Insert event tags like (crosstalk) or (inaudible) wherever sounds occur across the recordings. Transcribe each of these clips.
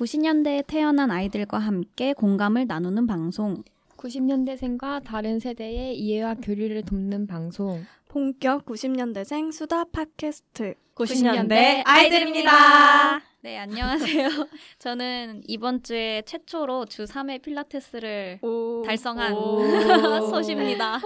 90년대에 태어난 아이들과 함께 공감을 나누는 방송. 90년대생과 다른 세대의 이해와 교류를 돕는 방송. 본격 90년대생 수다 팟캐스트 90년대 아이들입니다. 네, 안녕하세요. (laughs) 저는 이번 주에 최초로 주 3회 필라테스를 오. 달성한 오. 소시입니다.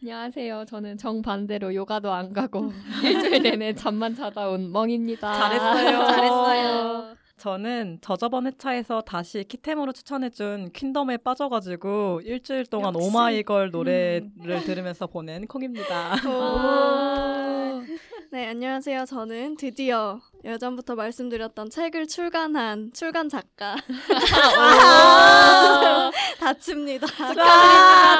안녕하세요. 저는 정반대로 요가도 안 가고 (laughs) 일주일 내내 잠만 자다 온 멍입니다. 잘했어요. 잘했어요. 저는 저저번 회차에서 다시 키템으로 추천해준 퀸덤에 빠져가지고 일주일 동안 역시. 오마이걸 노래를 들으면서 보낸 콩입니다. 오. (laughs) 네, 안녕하세요. 저는 드디어 예전부터 말씀드렸던 책을 출간한 출간 작가 (laughs) 다칩니다.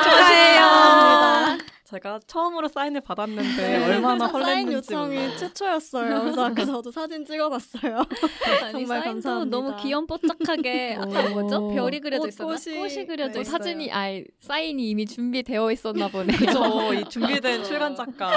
축하해요. 제가 처음으로 사인을 받았는데 얼마나 사인 설렜는지 요청이. 최초였어요. 그래서 아까 저도 사진 찍어놨어요. 아니, (laughs) 정말 사인도 감사합니다. 너무 귀염뽀짝하게 (laughs) 아까 뭐죠? 별이 그려져 꽃, 있었나? 꽃이 꽃이 그려져 네. 사진이 아예 사인이 이미 준비되어 있었나 보네요. 그죠. 이 준비된 출간 작가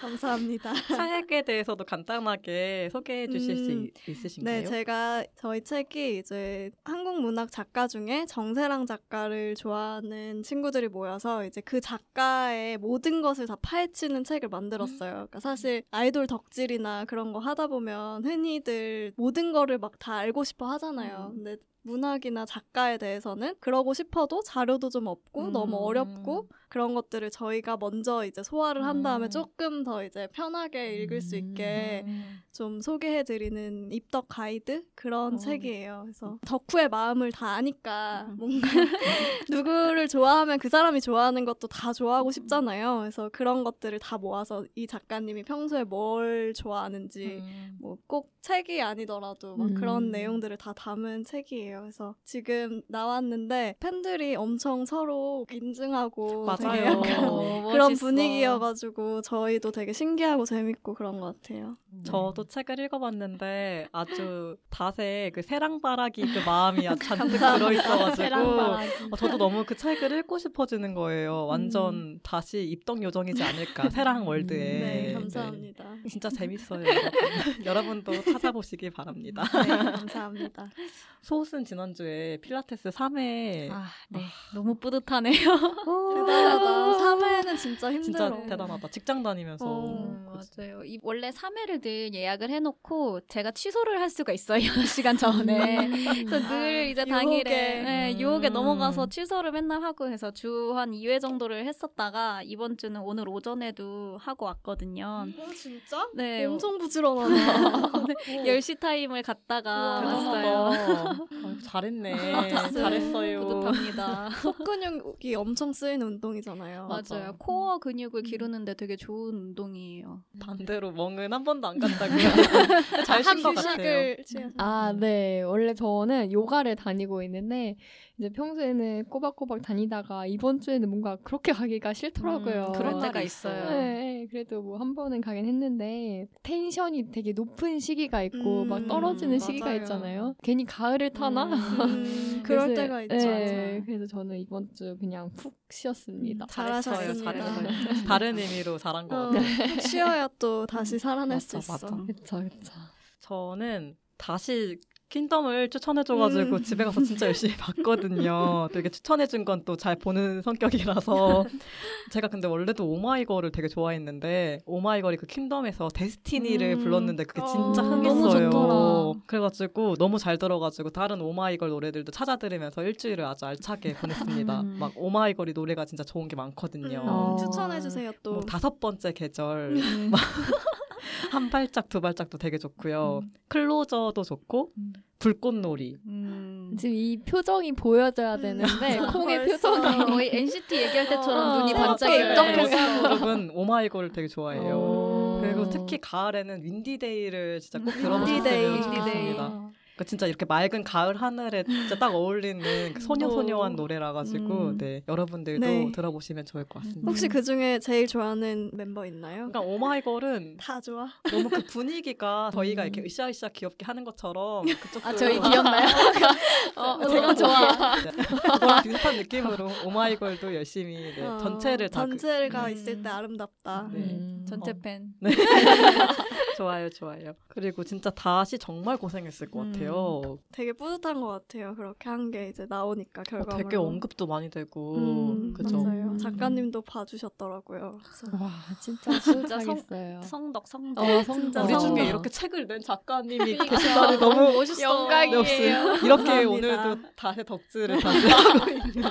감사합니다. 책에 대해서도 간단하게 소개해 주실 수 음. 있- 있으신가요? 네, 제가 저희 책이 이제 한국 문학 작가 중에 정세랑 작가를 좋아하는 친구들이 모여서 이제 그 작가의 모든 것을 다 파헤치는 책을 만들었어요. 그러니까 사실 아이돌 덕질이나 그런 거 하다 보면 흔히들 모든 거를 막 다 알고 싶어 하잖아요. 근데 문학이나 작가에 대해서는 그러고 싶어도 자료도 좀 없고 음. 너무 어렵고 그런 것들을 저희가 먼저 이제 소화를 한 다음에 음. 조금 더 이제 편하게 읽을 수 있게 음. 좀 소개해드리는 입덕 가이드 그런 어. 책이에요. 그래서 덕후의 마음을 다 아니까 뭔가 (laughs) 누구를 좋아하면 그 사람이 좋아하는 것도 다 좋아하고 싶잖아요. 그래서 그런 것들을 다 모아서 이 작가님이 평소에 뭘 좋아하는지 음. 뭐꼭 책이 아니더라도 막 그런 음. 내용들을 다 담은 책이에요. 그래서 지금 나왔는데 팬들이 엄청 서로 인증하고 되게 맞아요. 어, (laughs) 그런. 분위기여가지고 저희도 되게 신기하고 재밌고 그런 것 같아요. 저도 책을 읽어봤는데 아주 닷에 그 새랑바라기 그 마음이 잔뜩 들어있어가지고 어, 저도 너무 그 책을 읽고 싶어지는 거예요. 완전 다시 입덕 요정이지 않을까 새랑 월드에. 네, 감사합니다. 네. 진짜 재밌어요. 여러분. (laughs) 여러분도 찾아보시기 바랍니다. 네, 감사합니다. (laughs) 소은 지난주에 필라테스 3회 아, 네. 너무 뿌듯하네요. 대단하다. 3회는 진짜 힘들어. 진짜 대단하다. 직장 다니면서 어. 음, 맞아요. 이 원래 3회를 늘 예약을 해놓고 제가 취소를 할 수가 있어요. (laughs) 시간 전에. 그래서 늘 이제 유혹에. 당일에 네, 유혹에 음. 넘어가서 취소를 맨날 하고 해서 주 한 2회 정도를 했었다가 이번 주는 오늘 오전에도 하고 왔거든요. 어, 진짜? 네, 엄청 부지런하네. (laughs) 10시 타임을 갔다가 왔어요. 대단하다. 아유, 잘했네. (laughs) 잘했어요. 뿌듯합니다. 속근육이 엄청 쓰이는 운동 이잖아요. 맞아. 맞아요. 코어 근육을 기르는데 되게 좋은 운동이에요. 반대로 멍은 한 번도 안 갔다고요. (laughs) 잘쉰 것 같아요. 아, 네. 원래 저는 요가를 다니고 있는데 이제 평소에는 꼬박꼬박 다니다가 이번 주에는 뭔가 그렇게 가기가 싫더라고요. 음, 그럴 그런 때가 있어요. 네, 네, 그래도 뭐 한 번은 가긴 했는데 텐션이 되게 높은 시기가 있고 음, 막 떨어지는 시기가 맞아요. 있잖아요. 괜히 가을을 타나? 음, (laughs) 그럴 그래서- 때가 있죠. 네, 그래서 저는 이번 주 그냥 푹 쉬었습니다. 음, 잘하셨습니다. 잘했어요. (laughs) (laughs) 다른 의미로 잘한 것 어, 같아요. 푹 쉬어야 또 다시 살아낼 수 맞아, 있어. 맞아. 그쵸, 그쵸. 저는 다시 퀸덤을 추천해줘가지고 음. 집에 가서 진짜 열심히 (laughs) 봤거든요. 또 이렇게 추천해준 건 또 잘 보는 성격이라서 (laughs) 제가 근데 원래도 오마이걸을 되게 좋아했는데 오마이걸이 그 퀸덤에서 데스티니를 음. 불렀는데 그게 진짜 어, 너무 흥했어요. 좋더라. 그래가지고 너무 잘 들어가지고 다른 오마이걸 노래들도 찾아 들으면서 일주일을 아주 알차게 보냈습니다. 음. 막 오마이걸이 노래가 진짜 좋은 게 많거든요. 음, 어. 추천해주세요 또. 뭐 다섯 번째 계절 음. (laughs) (laughs) 한 발짝 두 발짝도 되게 좋고요. 음. Closer도 좋고 음. 불꽃놀이. 음. 지금 이 표정이 보여져야 되는데 맞아. (laughs) 콩의. 표정이 거의 NCT 얘기할 때처럼 어, 눈이. 입덕했어. 여러분 오마이걸을 되게 좋아해요. 오. 그리고 특히 가을에는 Windy Day를 진짜 꼭 Windy Day. 들어보셨으면 Windy Day. 좋겠습니다. 그 진짜 이렇게 맑은 가을 하늘에 진짜 딱 어울리는 그 소녀소녀한 오. 노래라 가지고 음. 네 여러분들도 네. 들어보시면 좋을 것 같습니다. 혹시 그 중에 제일 좋아하는 멤버 있나요? 그러니까 오마이걸은 다 좋아. 너무 그 분위기가 저희가 이렇게 으쌰으쌰 귀엽게 하는 것처럼 그쪽도 아 저희 귀엽나요? (laughs) 어, 제가 좋아. 그거랑 비슷한 느낌으로 오마이걸도 열심히 네, 어, 전체를 다 그- 전체가 음. 있을 때 아름답다. 네. 음. 전체 어. 팬. 네. (laughs) 좋아요, 좋아요. 그리고 진짜 다시 정말 고생했을 것 음. 같아요. 되게 뿌듯한 것 같아요. 그렇게 한 게 이제 나오니까 어, 결과물로. 되게 언급도 많이 되고, 음, 그죠? 맞아요. 음. 작가님도 봐주셨더라고요. 그래서 와 진짜 진짜 성-. 성덕 성덕. 어, 성덕. 우리 성덕. 중에 이렇게 책을 낸 작가님이. 계시다니 너무 멋있어. 영광이에요. 네, 이렇게. 오늘도 다시 덕질을 다시 (laughs) 하고 있는.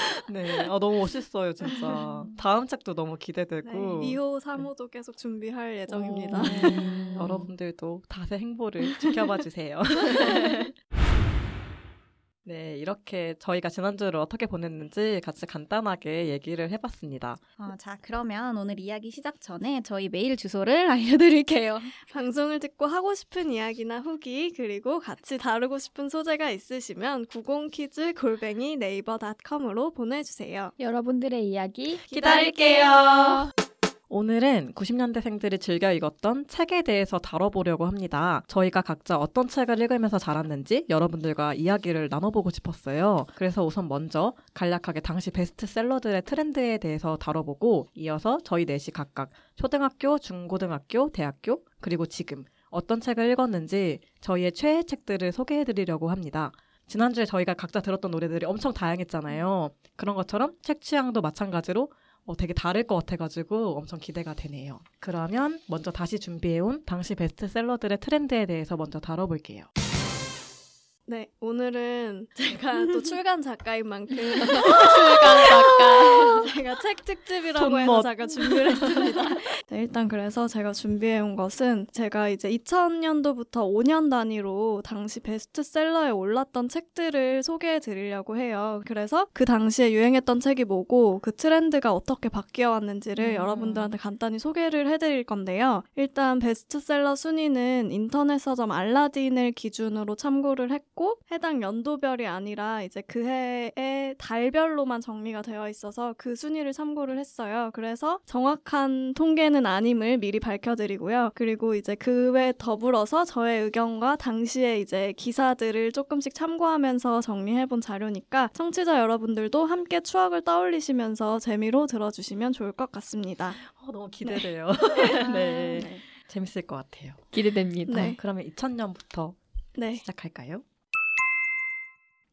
(laughs) 네, 아, 너무 멋있어요, 진짜. 다음 책도 너무 네, 기대되고. 2호, 3호도 계속 준비할 예정입니다. 음. 여러분들도 다세 행보를 지켜봐 주세요. (laughs) (laughs) 네, 이렇게 저희가 지난주를 어떻게 보냈는지 같이 간단하게 얘기를 해봤습니다. 어, 자 그러면 오늘 이야기 시작 전에 저희 메일 주소를 (laughs) 알려드릴게요. 방송을 듣고 하고 싶은 이야기나 후기 그리고 같이 다루고 싶은 소재가 있으시면 90키즈 골뱅이 네이버 닷컴으로 보내주세요. 여러분들의 이야기 기다릴게요. 오늘은 90년대생들이 즐겨 읽었던 책에 대해서 다뤄보려고 합니다. 저희가 각자 어떤 책을 읽으면서 자랐는지 여러분들과 이야기를 나눠보고 싶었어요. 그래서 우선 먼저 간략하게 당시 베스트셀러들의 트렌드에 대해서 다뤄보고 이어서 저희 넷이 각각 초등학교, 중고등학교, 대학교, 그리고 지금 어떤 책을 읽었는지 저희의 최애 책들을 소개해드리려고 합니다. 지난주에 저희가 각자 들었던 노래들이 엄청 다양했잖아요. 그런 것처럼 책 취향도 마찬가지로 어, 되게 다를 것 같아가지고 엄청 기대가 되네요. 그러면 먼저 다시 준비해온 당시 베스트셀러들의 트렌드에 대해서 먼저 다뤄볼게요. 네, 오늘은 제가 (laughs) 또 출간 작가인 만큼 (laughs) 출간 작가. 제가 책 특집이라고. 해서 제가 준비를 했습니다. 네, 일단 그래서 제가 준비해온 것은 제가 이제 2000년도부터 5년 단위로 당시 베스트셀러에 올랐던 책들을 소개해 드리려고 해요. 그래서 그 당시에 유행했던 책이 뭐고 그 트렌드가 어떻게 바뀌어 왔는지를 음. 여러분들한테 간단히 소개를 해드릴 건데요. 일단 베스트셀러 순위는 인터넷 서점 알라딘을 기준으로 참고를 했고 해당 연도별이 아니라 이제 그 해의 달별로만 정리가 되어 있어서 그 순위를 참고를 했어요. 그래서 정확한 통계는 아님을 미리 밝혀드리고요. 그리고 이제 그 외 더불어서 저의 의견과 당시에 이제 기사들을 조금씩 참고하면서 정리해본 자료니까 청취자 여러분들도 함께 추억을 떠올리시면서 재미로 들어주시면 좋을 것 같습니다. 어, 너무 기대돼요. 네. (laughs) 재밌을 것 같아요. 기대됩니다. 네. 그러면 2000년부터 네. 시작할까요?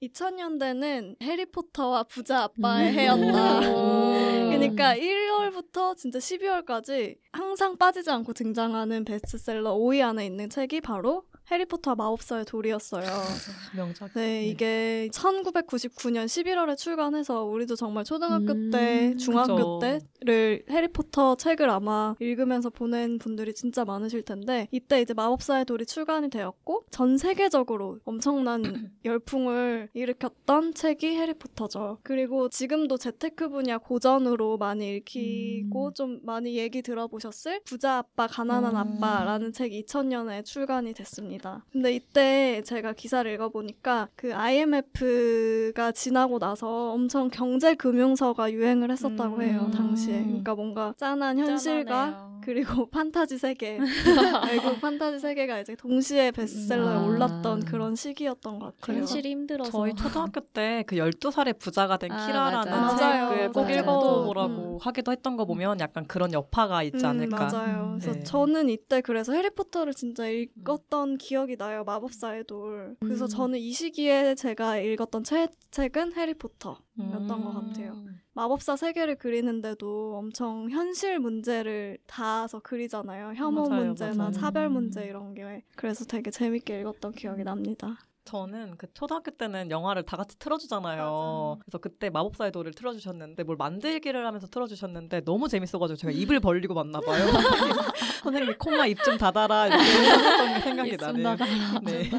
2000년대는 해리포터와 부자 아빠의 해였다. 오. 그러니까 1월부터 진짜 12월까지 항상 빠지지 않고 등장하는 베스트셀러 5위 안에 있는 책이 바로 해리포터와 마법사의 돌이었어요. (laughs) 명작. 네, 이게 1999년 11월에 출간해서 우리도 정말 초등학교 음, 때, 중학교 그죠. 때를 해리포터 책을 아마 읽으면서 보낸 분들이 진짜 많으실 텐데 이때 이제 마법사의 돌이 출간이 되었고 전 세계적으로 엄청난 (clears throat) 열풍을 일으켰던 책이 해리포터죠. 그리고 지금도 재테크 분야 고전으로 많이 읽히고 음. 좀 많이 얘기 들어보셨을 부자 아빠 가난한 음. 아빠라는 책이 2000년에 출간이 됐 습니다. 근데 이때 제가 기사를 읽어보니까 그 IMF가 지나고 나서 엄청 경제 금융서가 유행을 했었다고 음. 해요 당시에. 그러니까 뭔가 짠한 현실과 짠하네요. 그리고 (laughs) 판타지 세계 (laughs) 그리고 판타지 세계가 이제 동시에 베스트셀러에 음. 올랐던 아. 그런 시기였던 것 같아요. 현실이 힘들어서. 저희 초등학교 때 그 12살의 부자가 된 아, 키라라는 맞아요. 책을 꼭 맞아요. 읽어보라고 음. 하기도 했던 거 보면 약간 그런 여파가 있지 음, 않을까. 맞아요. 음, 그래서 네. 저는 이때 그래서 해리포터를 진짜 읽었던 기억이 나요. 마법사의 돌. 그래서 음. 저는 이 시기에 제가 읽었던 최애 책은 해리포터. 음. 였던 것 같아요. 마법사 세계를 그리는데도 엄청 현실 문제를 닿아서 그리잖아요. 혐오 맞아요, 문제나 맞아요. 차별 문제 이런 게. 그래서 되게 재밌게 읽었던 기억이 납니다. 저는 그 초등학교 때는 영화를 다 같이 틀어주잖아요. 맞아. 그래서 그때 마법사의 돌을 틀어주셨는데 뭘 만들기를 하면서 틀어주셨는데 너무 재밌어가지고 제가 입을 벌리고 맞나 봐요. (laughs) 선생님이 콩아 입좀 닫아라 이렇게 게 생각이 나네요. 네.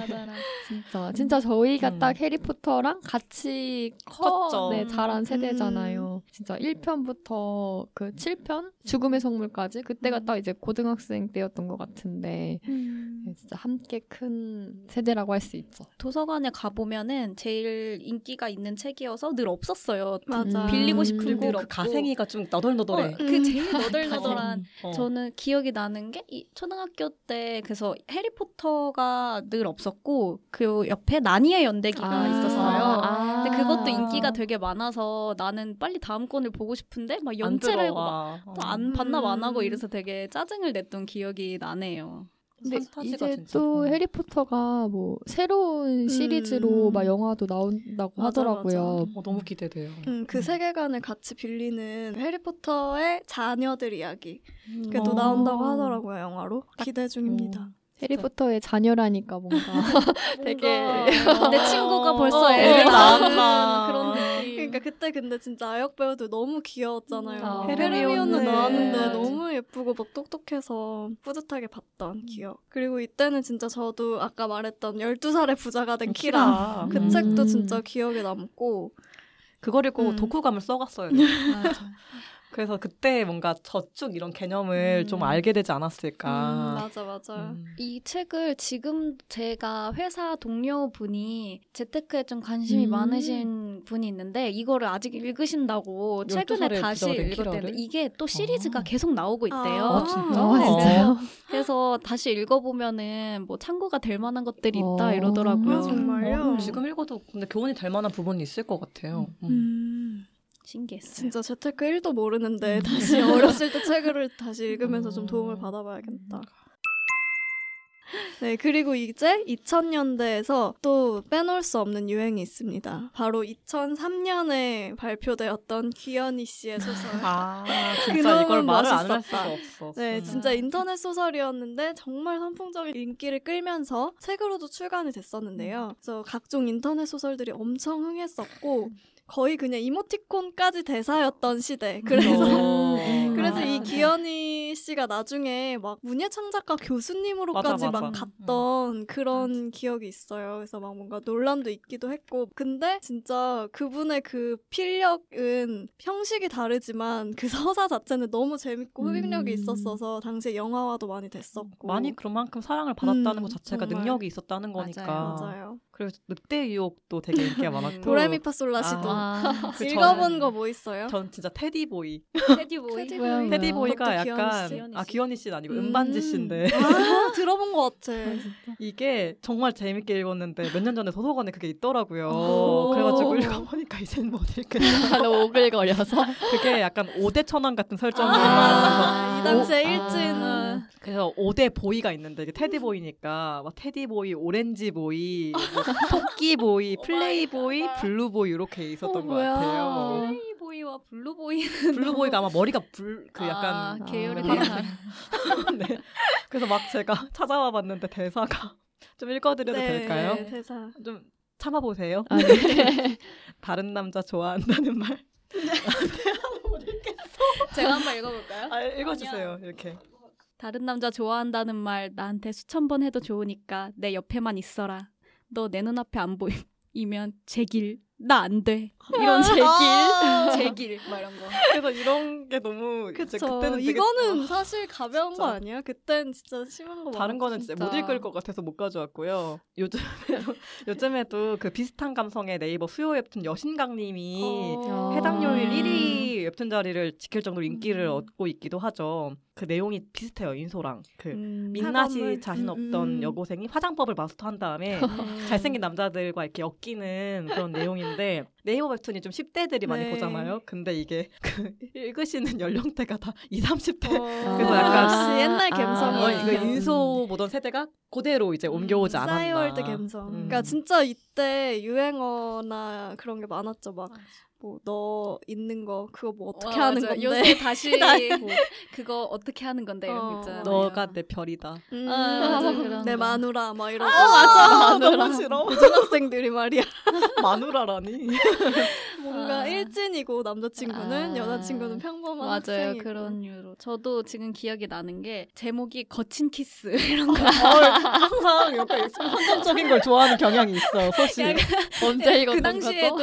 진짜 진짜 저희가 음. 딱 해리포터랑 같이 커 컸죠. 네, 자란 음. 세대잖아요. 진짜 1편부터 그 7편 죽음의 성물까지 그때가 딱 이제 고등학생 때였던 것 같은데 네, 진짜 함께 큰 세대라고 할 수 있죠. 도서관에 가보면은 제일 인기가 있는 책이어서 늘 없었어요. 맞아. 빌리고 싶은 늘그 없고. 가생이가 좀 너덜너덜해. 어, 그 제일 (laughs) 너덜너덜한 어. 저는 기억이 나는 게 이 초등학교 때 그래서 해리포터가 늘 없었고 그 옆에 나니의 연대기가 아, 있었어요. 아. 근데 그것도 아. 인기가 되게 많아서 나는 빨리 다음 건을 보고 싶은데 막 연체를 안또 들어와. 안 반납 안 하고 음. 이래서 되게 짜증을 냈던 기억이 나네요. 근데 판타지가 이제 진짜- 또 음. 해리포터가 뭐 새로운 시리즈로 음. 막 영화도 나온다고 맞아, 하더라고요. 어, 너무 기대돼요. 음, 그 세계관을 같이 빌리는 해리포터의 자녀들 이야기. 그게 어. 또 나온다고 하더라고요, 영화로. 기대 중입니다. 어. 해리포터의 자녀라니까 뭔가 (laughs) 되게 (laughs) 내 친구가 벌써 어, 애를 애를 낳았나. 그런. 그러니까 그때 근데 진짜 아역 배우들 너무 귀여웠잖아요. 아, 헤르미온느. 나왔는데 네. 너무 예쁘고 막 똑똑해서 뿌듯하게 봤던 기억. 그리고 이때는 진짜 저도 아까 말했던 12살의 부자가 된 키라. 그 음. 책도 진짜 기억에 남고 그걸 읽고 음. 독후감을 써갔어요. (laughs) 그래서 그때 뭔가 저축 이런 개념을 음. 좀 알게 되지 음, 않았을까. 맞아 맞아. 음. 이 책을 지금 제가 회사 동료분이 재테크에 좀 관심이 음. 많으신 분이 있는데 이거를 아직 읽으신다고 최근에 12살의 다시 키라를? 이게 또 시리즈가 아. 계속 나오고 있대요. 아, 진짜? 아, 진짜요? 그래서 다시 읽어보면은 뭐 참고가 될 만한 것들이 있다 어. 이러더라고요. 아, 정말요? 어, 지금 읽어도 근데 교훈이 될 만한 부분이 있을 것 같아요. 음. 음, 신기했어요. 진짜 재테크 1도 모르는데 음. 다시 (laughs) 어렸을 때 책을 다시 읽으면서 좀 도움을 음. 받아봐야겠다. 네, 그리고 이제 2000년대에서 또 빼놓을 수 없는 유행이 있습니다. 바로 2003년에 발표되었던 귀현이 씨의 소설. 아, 진짜 이걸 말을 안 할. 수가 없어. 네, 음. 진짜 인터넷 소설이었는데 정말 선풍적인 인기를 끌면서 책으로도 출간이 됐었는데요. 그래서 각종 인터넷 소설들이 엄청 흥했었고 거의 그냥 이모티콘까지 대사였던 시대. 그래서 어. 그래서 이 아, 네. 기현이 씨가 나중에 막 문예창 작가 교수님으로까지 맞아, 맞아. 막 갔던 그런 기억이 있어요. 그래서 막 뭔가 논란도 있기도 했고. 근데 진짜 그분의 그 필력은 형식이 다르지만 그 (laughs) 서사 자체는 너무 재밌고 흡입력이 음. 있었어서 당시에 영화화도 많이 됐었고. 많이 그만큼 사랑을 받았다는 음, 것 자체가 정말. 능력이 있었다는 거니까. 맞아요. 맞아요. 그리고 늑대 유혹도 되게 인기가 많았고. 도레미파솔라시도 아, 그 (laughs) 읽어본 거 뭐 있어요? 전 진짜 테디보이. 테디보이. 테디보이. 뭐야. 테디보이가 약간 귀현이 아 씨. 귀여니 씨는 아니고 음. 은반지 씨인데 아 들어본 것 같아. (laughs) 이게 정말 재밌게 읽었는데 몇 년 전에 도서관에 그게 있더라고요. 오. 그래가지고 읽어보니까 이제는 못 읽겠어. (laughs) 너무 오글거려서. 그게 약간 5대 천왕 같은 설정이 아, 아, 이 당시에 아. 일진 그래서 5대 boy가 있는데 이게 Teddy Boy니까 막 Teddy Boy, Orange Boy, 뭐 (laughs) 토끼 Boy, (laughs) Play Boy, Blue Boy 이렇게 있었던 어, 것 뭐야. 같아요. Play Boy와 Blue Boy Blue Boy가 아마 머리가 불그 아, 약간 아. 다른 (laughs) 네. 그래서 막 제가 찾아와 봤는데 대사가 좀 읽어드려도 될까요? 네, 대사. 좀 참아보세요. 아, 네. 다른 남자 좋아한다는 말. 제가 한번 읽어볼까요? 아, 읽어주세요. 이렇게. 다른 남자 좋아한다는 말 나한테 수천 번 해도 좋으니까 내 옆에만 있어라. 너 내 눈앞에 안 보이면 제길 나 안 돼. 이런 제길 아. 제길 막 이런 거. 그래서 이런 게 너무 그쵸. 그때는 되게 이거는 아, 사실 가벼운 거 진짜. 아니야? 그땐 진짜 심한 거 다른. 거는 진짜 못 진짜. 읽을 것 같아서 못 가져왔고요. 요즘에도 (laughs) 요즘에도 그 비슷한 감성의 네이버 수요 웹툰 여신강님이 어. 해당료일 음. 1위 웹툰 자리를 지킬 정도로 인기를 음. 얻고 있기도 하죠. 그 내용이 비슷해요 인소랑 그 음, 민낯이 학원물. 자신 음, 없던 음. 여고생이 화장법을 마스터한 다음에 (laughs) 음. 잘생긴 남자들과 이렇게 엮이는 그런 내용인데 네이버 웹툰이 좀 10대들이 많이 네. 보잖아요. 근데 이게 그 읽으시는 (laughs) 연령대가 다 20, 30대 어. 그래서 약간- 역시 옛날 아. 감성이 어, 음. 이거 인소 보던 세대가 그대로 이제 옮겨오지 않았나. 싸이월드 감성. 음. 그러니까 진짜 이때 유행어나 그런 게 많았죠. 막 뭐 너 있는 거 그거 뭐 어떻게 와, 하는 맞아. 건데? 요새 다시. (laughs) 뭐 그거 어떻게 하는 건데 이런 거 어. 있잖아요. 너가 내 별이다. 음, 아, 맞아, 그런 내 거. 마누라 막 이러고. 맞아. 마누라. 너무 싫어. 고등학생들이 말이야. (laughs) 마누라라니. (laughs) 뭔가 아. 일진이고 남자친구는 아. 여자친구는 평범한 맞아요 학생이고. 그런 이유로 저도 지금 기억이 나는 게 제목이 거친 키스 이런 거 항상 약간 선정적인 걸 좋아하는 경향이 있어. 소시. 언제 읽었던 그 당시에도?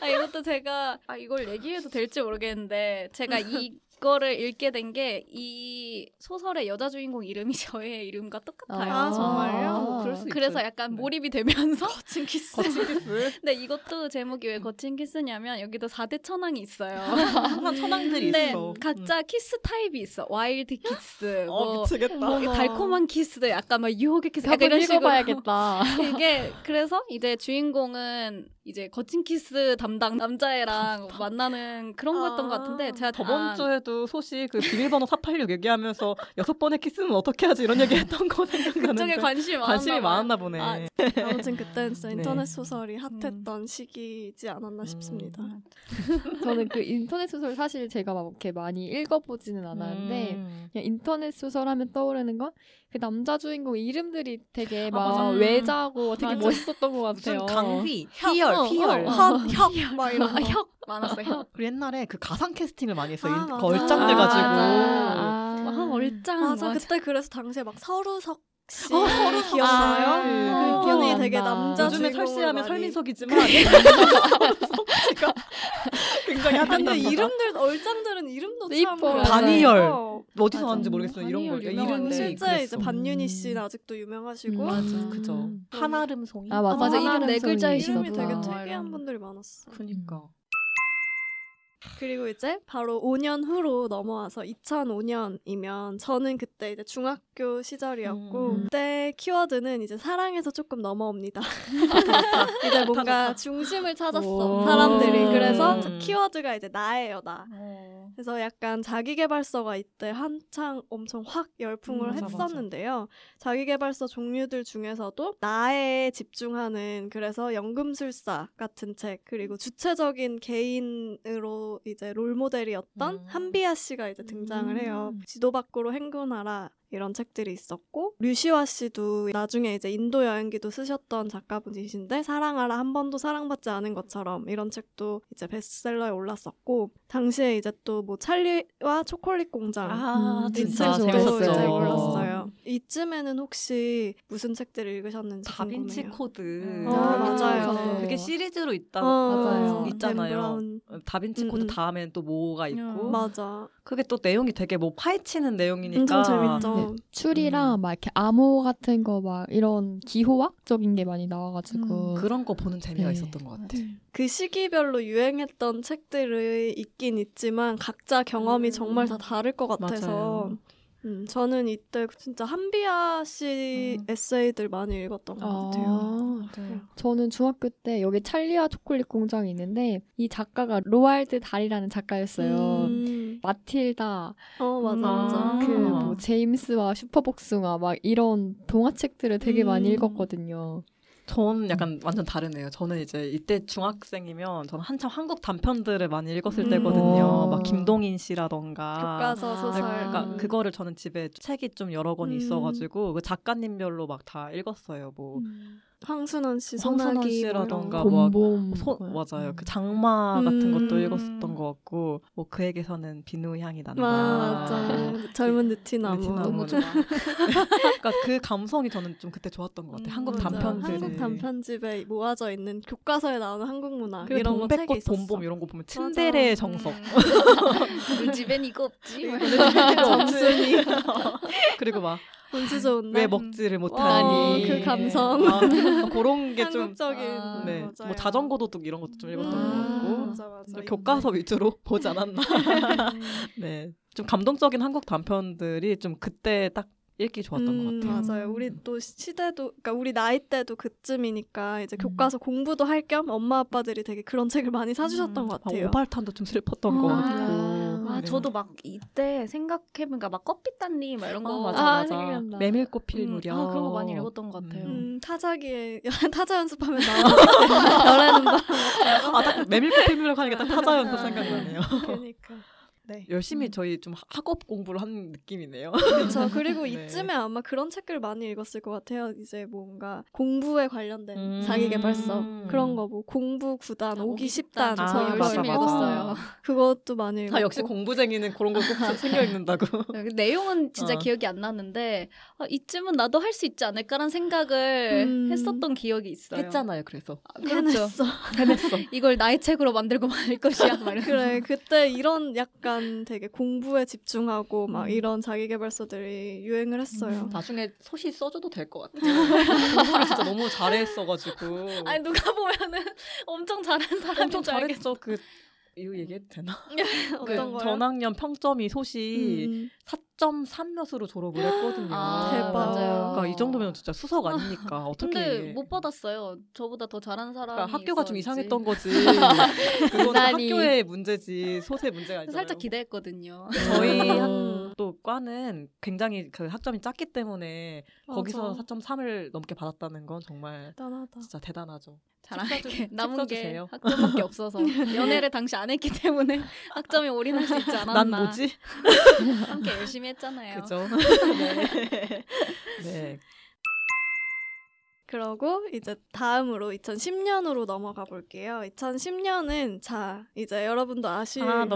아 이것도 제가 아 이걸 얘기해도 될지 모르겠는데 제가 (laughs) 이 이거를 읽게 된 게 이 소설의 여자 주인공 이름이 (laughs) 저의 이름과 똑같아요. 아, 정말요? 아, 그럴 수 그래서 있죠. 약간 네. 몰입이 되면서 거친 키스. (laughs) 거친 키스. 근데 이것도 제목이 왜 거친 키스냐면 여기도 4대 천왕이 있어요. (laughs) 항상 천왕들이 있어. 각자 키스 타입이 있어. wild 키스, 음. 어머 미치겠다. 어머. 달콤한 키스, 약간 막 유혹의 키스, 약간 이런 식으로. 읽어봐야겠다. 이게 그래서 이제 주인공은 이제 거친 키스 담당 남자애랑 만나는 그런 거였던 것 같은데 제가 저번 아, 주에도 소시 그 비밀번호 486 얘기하면서 여섯 번의 키스는 어떻게 하지 이런 얘기 했던 거 그쪽에 생각나는데 관심이 많았나 관심이. 많았나 보네. 아, (laughs) 아무튼 그때는 진짜 네. 인터넷 소설이 핫했던 시기이지 않았나 싶습니다. 음. (laughs) 저는 그 인터넷 소설 사실 제가 막 이렇게 많이 읽어보지는 않았는데 음. 그냥 인터넷 소설 하면 떠오르는 건 그 남자 주인공 이름들이 되게 아, 막 맞아. 외자고 되게 맞아. 멋있었던 것 같아요. 강휘, 혁, 희열, 어, 희열. 어. 헛, (laughs) 혁, 막 이런 아, 거. 혁 많았어 혁. 우리 옛날에 그 가상 캐스팅을 많이 했어요. 아, 인- 그. 얼짱들 아, 가지고. 아, 아, 얼짱 맞아, 맞아. 그때 그래서 당시에 막 서루석 씨 어, 서루석 씨. 기억나요? 아, 그분이 기억난다. 되게 남자 요즘에 설씨하면 설민석이지만 (laughs) 성씨가 굉장히 핫한 근데. 이름들 얼짱들은 이름도 네, 참 이뻐. 반이열. 어. 어디서 맞아. 왔는지 모르겠어요. 이런 거 반이열 이름이 유명한데. 실제 그랬어. 이제 반윤희 음. 씨는 아직도 유명하시고 음, 맞아. 그죠. 한아름송이. 아 맞아, 맞아. 이름 네 글자에 이름이. 되게 맞아. 특이한 분들이 많았어. 그니까. 그리고 이제 바로 5년 후로 넘어와서 2005년이면 저는 그때 이제 중학교 시절이었고 음. 그때 키워드는 이제 사랑에서 조금 넘어옵니다. (laughs) 이제 뭔가 중심을 찾았어 오. 사람들이 그래서 음. 키워드가 이제 나예요 나. 어. 그래서 약간 자기개발서가 이때 한창 엄청 확 열풍을 음, 했었는데요. 자기개발서 종류들 중에서도 나에 집중하는 그래서 연금술사 같은 책 그리고 주체적인 개인으로 이제 롤 모델이었던 음. 한비아 씨가 이제 등장을 해요. 음. 지도 밖으로 행군하라 이런 책들이 있었고 류시화 씨도 나중에 이제 인도 여행기도 쓰셨던 작가분이신데 사랑하라 한 번도 사랑받지 않은 것처럼 이런 책도 이제 베스트셀러에 올랐었고 당시에 이제 또 뭐 찰리와 초콜릿 공장 아, 음, 이 진짜 좋아했어요. 이제 어. 올랐어요. 이쯤에는 혹시 무슨 책들을 읽으셨는지 다빈치 궁금해요. 코드. 어, 맞아요. 네. 그게 시리즈로 있다. 어, 맞아요. 있잖아요. 다빈치 음, 코드 음. 다음엔 또 뭐가 있고. 음. 맞아. 그게 또 내용이 되게 뭐 파헤치는 내용이니까. 엄청 재밌죠. 네, 추리랑 막 이렇게 암호 같은 거 막 이런 기호학적인 게 많이 나와가지고 그런 거 보는 재미가 네. 있었던 것 같아. 그 시기별로 유행했던 책들이 있긴 있지만 각자 경험이 음. 정말 다 다를 것 같아서 맞아요. 음, 저는 이때 진짜 한비아 씨 음. 에세이들 많이 읽었던 것 같아요. 아, 맞아요. 저는 중학교 때 여기 찰리와 초콜릿 공장이 있는데 이 작가가 로알드 달이라는 작가였어요. 음. 마틸다, 어 맞아 음, 맞아. 그 뭐 제임스와 슈퍼복숭아 막 이런 동화책들을 되게 많이 음. 읽었거든요. 저는 약간 완전 다르네요. 저는 이제 이때 중학생이면 저는 한참 한국 단편들을 많이 읽었을 음. 때거든요. 오. 막 김동인 씨라던가. 교과서 아, 소설. 그러니까 음. 그거를 저는 집에 책이 좀 여러 권 음. 있어가지고 그 작가님별로 막 다 읽었어요. 뭐 황순원 씨, 황순원 소나기 씨라던가 뭐뭐 봄봄 소. 맞아요. 음. 그 장마 같은 것도 음. 읽었었던 것 같고 뭐 그에게서는 비누 향이 난다. 아, 맞아. 젊은 느티나무. 느티나무. 너무 좋아. (laughs) 그러니까 그 감성이 저는 좀 그때 좋았던 것 같아요. 음, 한국 맞아. 단편들이. 한국 단편집에 모아져 있는 교과서에 나오는 한국 문화 그리고 이런 거 동백꽃 있었어. 봄봄 이런 거 보면 츤데레의 맞아. 정석. 우리 (laughs) (laughs) 집엔 이거 없지. 점순이 그리고 막왜 운수 좋은 날. 먹지를 와, 못하니 그 감성. 아, 그런 게 좀 한국적인 아, 네, 맞아요. 뭐 자전거 도둑 이런 것도 좀 읽었던 음, 것 같고 맞아, 맞아. 근데 교과서 위주로 (laughs) 보지 않았나. (laughs) 네, 좀 감동적인 한국 단편들이 좀 그때 딱 읽기 좋았던 음, 것 같아요. 맞아요. 우리 또 시대도, 그러니까 우리 나이 때도 그쯤이니까 이제 음. 교과서 공부도 할 겸 엄마 아빠들이 되게 그런 책을 많이 사주셨던 것 아, 같아요. 오발탄도 좀 슬펐던 것 아. 같고. 아, 네. 저도 막 이때 생각해보니까 막 껍빛단님 막 이런 거 아, 맞아, 아, 맞아. 생각난다. 메밀꽃 필 음, 무렵. 아, 그런 거 많이 읽었던 것 같아요. 음, 타자기에 (laughs) (laughs) 타자 연습하면 나와. (laughs) 막. 아, 딱 메밀꽃 필 무렵 하니까 딱 타자 연습 생각나네요. 그러니까. 네. 열심히 저희 좀 학업 공부를 하는 느낌이네요. 그렇죠. (laughs) 그리고 네. 이쯤에 아마 그런 책을 많이 읽었을 것 같아요. 이제 뭔가 공부에 관련된 음. 자기개발서 그런 거 뭐 공부 구단 아, 오기 오기 십단 십단. 저 아, 열심히 맞아, 맞아. 읽었어요. 그것도 많이 읽었고. 아, 역시 공부쟁이는 그런 거꼭 (laughs) 챙겨 읽는다고. 그 내용은 진짜 어. 기억이 안 나는데 아, 이쯤은 나도 할 수 있지 않을까라는 생각을 음. 했었던 기억이 있어요. 했잖아요, 그래서. 아, 그렇죠. 해냈어. 해냈어. (laughs) 이걸 나의 책으로 만들고 말 것이야. 그래 그때 이런 약간 약간 되게 공부에 집중하고 막 음. 이런 자기계발서들이 유행을 했어요. 음. 나중에 소시 써줘도 될 것 같아요. (laughs) 공부를 진짜 너무 잘했어가지고. 아니 누가 보면은 엄청 잘하는 사람인 엄청. 잘했어. 그 이거 얘기해도 되나? (laughs) 그 어떤 거요? 전학년 평점이 소시 음. 4.3 몇으로 졸업을 했거든요. 아, 대박. 맞아요. 그러니까 이 정도면 진짜 수석 아닙니까? (laughs) 어떻게? 근데 못 받았어요. 저보다 더 잘하는 사람이 그러니까 학교가 좀 있어야지. 이상했던 거지. (laughs) 그거는. 학교의 문제지 소세 문제가 아니잖아요. 살짝 기대했거든요. 저희 음. (laughs) 한또 과는 굉장히 그 학점이 작기 때문에 거기서 맞아. 4.3을 넘게 받았다는 건 정말 대단하다. 진짜 대단하죠. 잘할게. 책 남은 게 써주세요. 학점밖에 (laughs) 없어서 연애를 당시 안 했기 때문에 (laughs) 학점에 올인할 수 있지 않았나. 난 뭐지? (laughs) 함께 열심히 했잖아요. 그죠? 네. 네. 그러고 이제 다음으로 2010년으로 넘어가 볼게요. 2010년은 자 이제 여러분도 아실 아.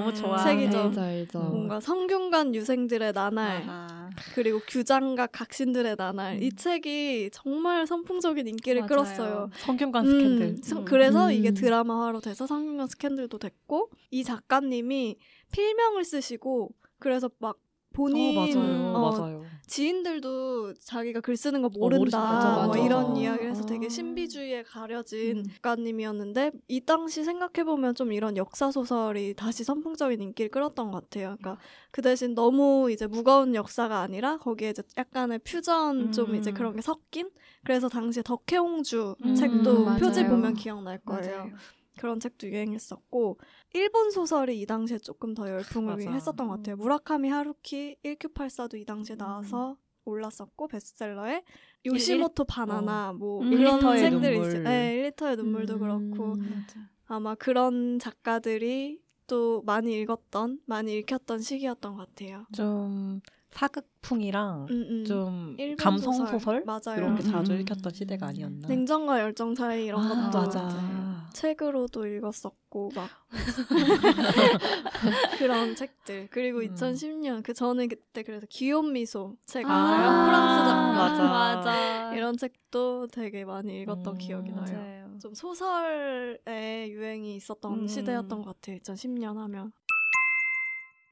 책이죠. 알죠, 알죠. 뭔가 성균관 유생들의 나날 아하. 그리고 규장각 각신들의 나날 음. 이 책이 정말 선풍적인 인기를 맞아요. 끌었어요. 성균관 음, 스캔들. 성- 음. 그래서 음. 이게 드라마화로 돼서 성균관 스캔들도 됐고 이 작가님이 필명을 쓰시고 그래서 막 본인 어 맞아요. 어, 맞아요. 지인들도 자기가 글 쓰는 거 모르시- 모른다 맞아, 뭐 맞아. 이런 이야기를 해서 아. 되게 신비주의에 가려진 음. 작가님이었는데 이 당시 생각해 보면 좀 이런 역사 소설이 다시 선풍적인 인기를 끌었던 것 같아요. 그러니까 그 대신 너무 이제 무거운 역사가 아니라 거기에 이제 약간의 퓨전 좀 이제 음. 그런 게 섞인 그래서 당시에 덕혜옹주 음, 책도 맞아요. 표지 보면 기억날 거예요. 맞아요. 그런 책도 유행했었고 일본 소설이 이 당시에 조금 더 열풍을 맞아. 했었던 것 같아요. 음. 무라카미 하루키 1984도 이 당시에 나와서 올랐었고 베스트셀러에 요시모토 바나나 뭐 음. 이런 1리터의 책들이. 있어요. 네, 1리터의 눈물도 음. 그렇고 맞아. 아마 그런 작가들이 또 많이 읽었던 많이 읽혔던 시기였던 것 같아요. 좀 사극풍이랑 음, 음. 좀 감성 소설. 소설 맞아요. 이런 게 자주 음. 읽혔던 시대가 아니었나. 냉정과 열정 사이 이런 아, 것도 맞아. 책으로도 읽었었고 막 (laughs) 그런 책들 그리고 음. 2010년 그 저는 그때 그래서 귀여운 미소 책 아, 알아요? 프랑스 작가 맞아. 맞아. 이런 책도 되게 많이 읽었던 음, 기억이 나요. 맞아요. 좀 소설의 유행이 있었던 음. 시대였던 것 같아요. 2010년 하면.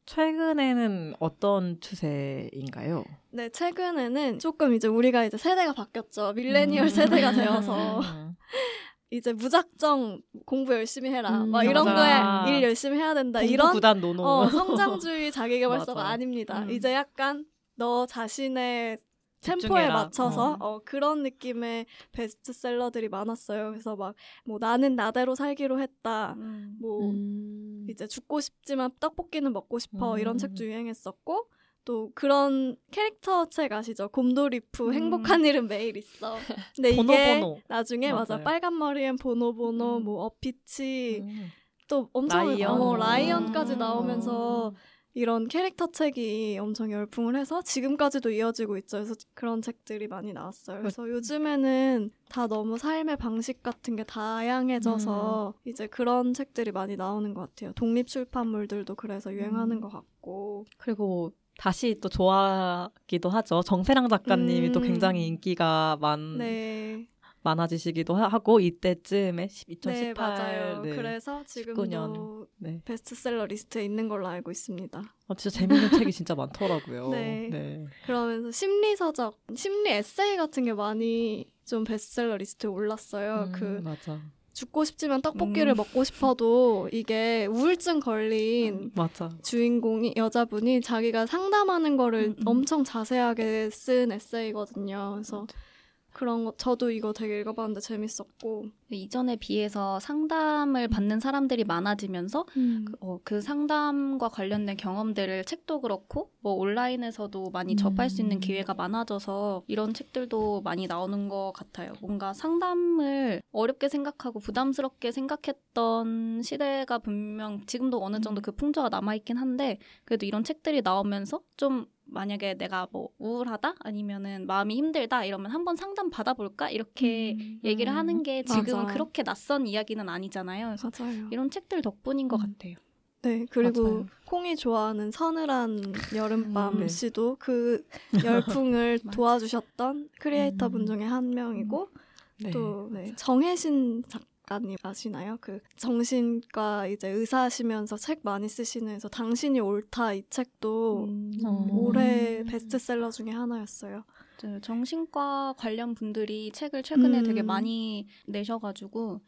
최근에는 어떤 추세인가요? 네, 최근에는 조금 이제 우리가 이제 세대가 바뀌었죠. 밀레니얼 세대가 되어서 음. 이제 무작정 공부 열심히 해라. 음, 막 이런 맞아. 거에 일 열심히 해야 된다. 이런 구단 노노. 어, 성장주의 자기계발서가 (laughs) 맞아. 아닙니다. 음. 이제 약간 너 자신의 템포에 집중해라. 맞춰서 어. 어, 그런 느낌의 베스트셀러들이 많았어요. 그래서 막 뭐 나는 나대로 살기로 했다. 음. 뭐 음. 이제 죽고 싶지만 떡볶이는 먹고 싶어 음. 이런 책도 유행했었고 또 그런 캐릭터 책 아시죠? 곰돌이프 음. 행복한 일은 매일 있어. (laughs) 근데 보노, 이게 보노. 나중에 맞아 맞아요. 빨간 머리엔 보노보노 음. 뭐 어피치 음. 또 엄청 라이언. 어, 라이언까지 음. 나오면서 이런 캐릭터 책이 엄청 열풍을 해서 지금까지도 이어지고 있죠. 그래서 그런 책들이 많이 나왔어요. 그래서 요즘에는 다 너무 삶의 방식 같은 게 다양해져서 이제 그런 책들이 많이 나오는 것 같아요. 독립 출판물들도 그래서 유행하는 음. 것 같고. 그리고 다시 또 좋아하기도 하죠. 정세랑 작가님이 또 음. 굉장히 인기가 많 네, 많아지시기도 하- 하고 이때쯤에 2018 네 맞아요. 네. 그래서 지금도 19년. 네. 베스트셀러 리스트에 있는 걸로 알고 있습니다. 어, 진짜 재밌는 책이 진짜 많더라고요. (laughs) 네. 네. 그러면서 심리 서적, 심리 에세이 같은 게 많이 좀 베스트셀러 리스트에 올랐어요. 음, 그 맞아. 죽고 싶지만 떡볶이를 음. 먹고 싶어도 이게 우울증 걸린 맞아. 주인공이 여자분이 자기가 상담하는 거를 음, 음. 엄청 자세하게 쓴 에세이거든요. 그래서 그런 거 저도 이거 되게 읽어봤는데 재밌었고 이전에 비해서 상담을 받는 사람들이 많아지면서 음. 어, 그 상담과 관련된 경험들을 책도 그렇고 뭐 온라인에서도 많이 접할 수 있는 음. 기회가 많아져서 이런 책들도 많이 나오는 것 같아요. 뭔가 상담을 어렵게 생각하고 부담스럽게 생각했던 시대가 분명 지금도 어느 정도 음. 그 풍조가 남아 있긴 한데 그래도 이런 책들이 나오면서 좀 만약에 내가 뭐 우울하다 아니면은 마음이 힘들다 이러면 한번 상담 받아볼까 이렇게 음. 얘기를 하는 게 지금은 맞아. 그렇게 낯선 이야기는 아니잖아요. 그래서 맞아요. 이런 책들 덕분인 것 음. 같아요. 네, 그리고 맞아요. 콩이 좋아하는 서늘한 여름밤 음, 네. 씨도 그 열풍을 (laughs) 도와주셨던 크리에이터 분 음. 중에 한 명이고 네. 또 네, 정혜신 작가 작가님 아시나요? 그 정신과 이제 의사시면서 책 많이 쓰시는 서 당신이 옳다 이 책도 음. 어. 올해 베스트셀러 중에 하나였어요. 저 정신과 관련 분들이 책을 최근에 되게 음. 많이 내셔가지고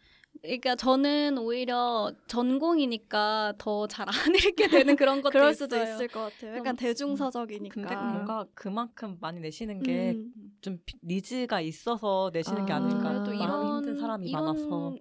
그러니까 저는 오히려 전공이니까 더 잘 안 읽게 되는 (laughs) 그런 것도 그럴 있어요. 수도 있을 것 같아요. 약간 음. 대중서적이니까. 근데 뭔가 그만큼 많이 내시는 게 음. 좀 needs가 있어서 내시는 게 아, 아닐까. 그래도 마음이 이런 사람이 많아서.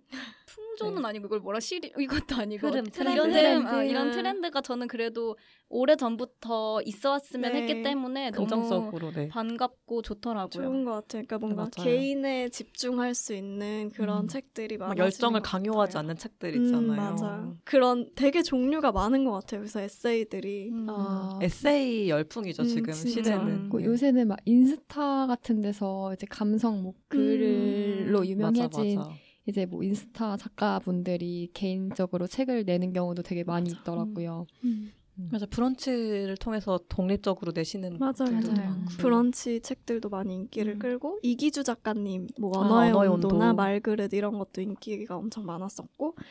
풍조는 네. 아니고 이걸 뭐라 시류 이것도 아니고 흐름, 트렌드, 트렌드. 이런, 아, 트렌드. 이런 트렌드가 저는 그래도 오래 전부터 있어왔으면 네. 했기 때문에 너무 긍정적으로 네. 반갑고 좋더라고요. 좋은 것 같아요. 그러니까 뭔가 맞아요. 개인에 집중할 수 있는 그런 음. 책들이 막 많아지는 열정을 것 강요하지. 않는 책들 음, 있잖아요. 맞아요. 그런 되게 종류가 많은 것 같아요. 그래서 에세이들이. 음. 아. 에세이 열풍이죠 음, 지금 진짜. 시대는. 그 요새는 막 인스타 같은 데서 이제 감성 뭐 글로 음. 유명해진 맞아, 맞아. 이제 뭐 인스타 작가분들이 개인적으로 책을 내는 경우도 되게 많이 있더라고요. 음. 맞아 브런치를 통해서 독립적으로 내시는 맞아요. 분들도 맞아요. 많고. 브런치 책들도 많이 인기를 음. 끌고 이기주 작가님 뭐 아, 언어의 언어의 온도나 온도. 말그릇 이런 것도 인기가 엄청 많았었고 네.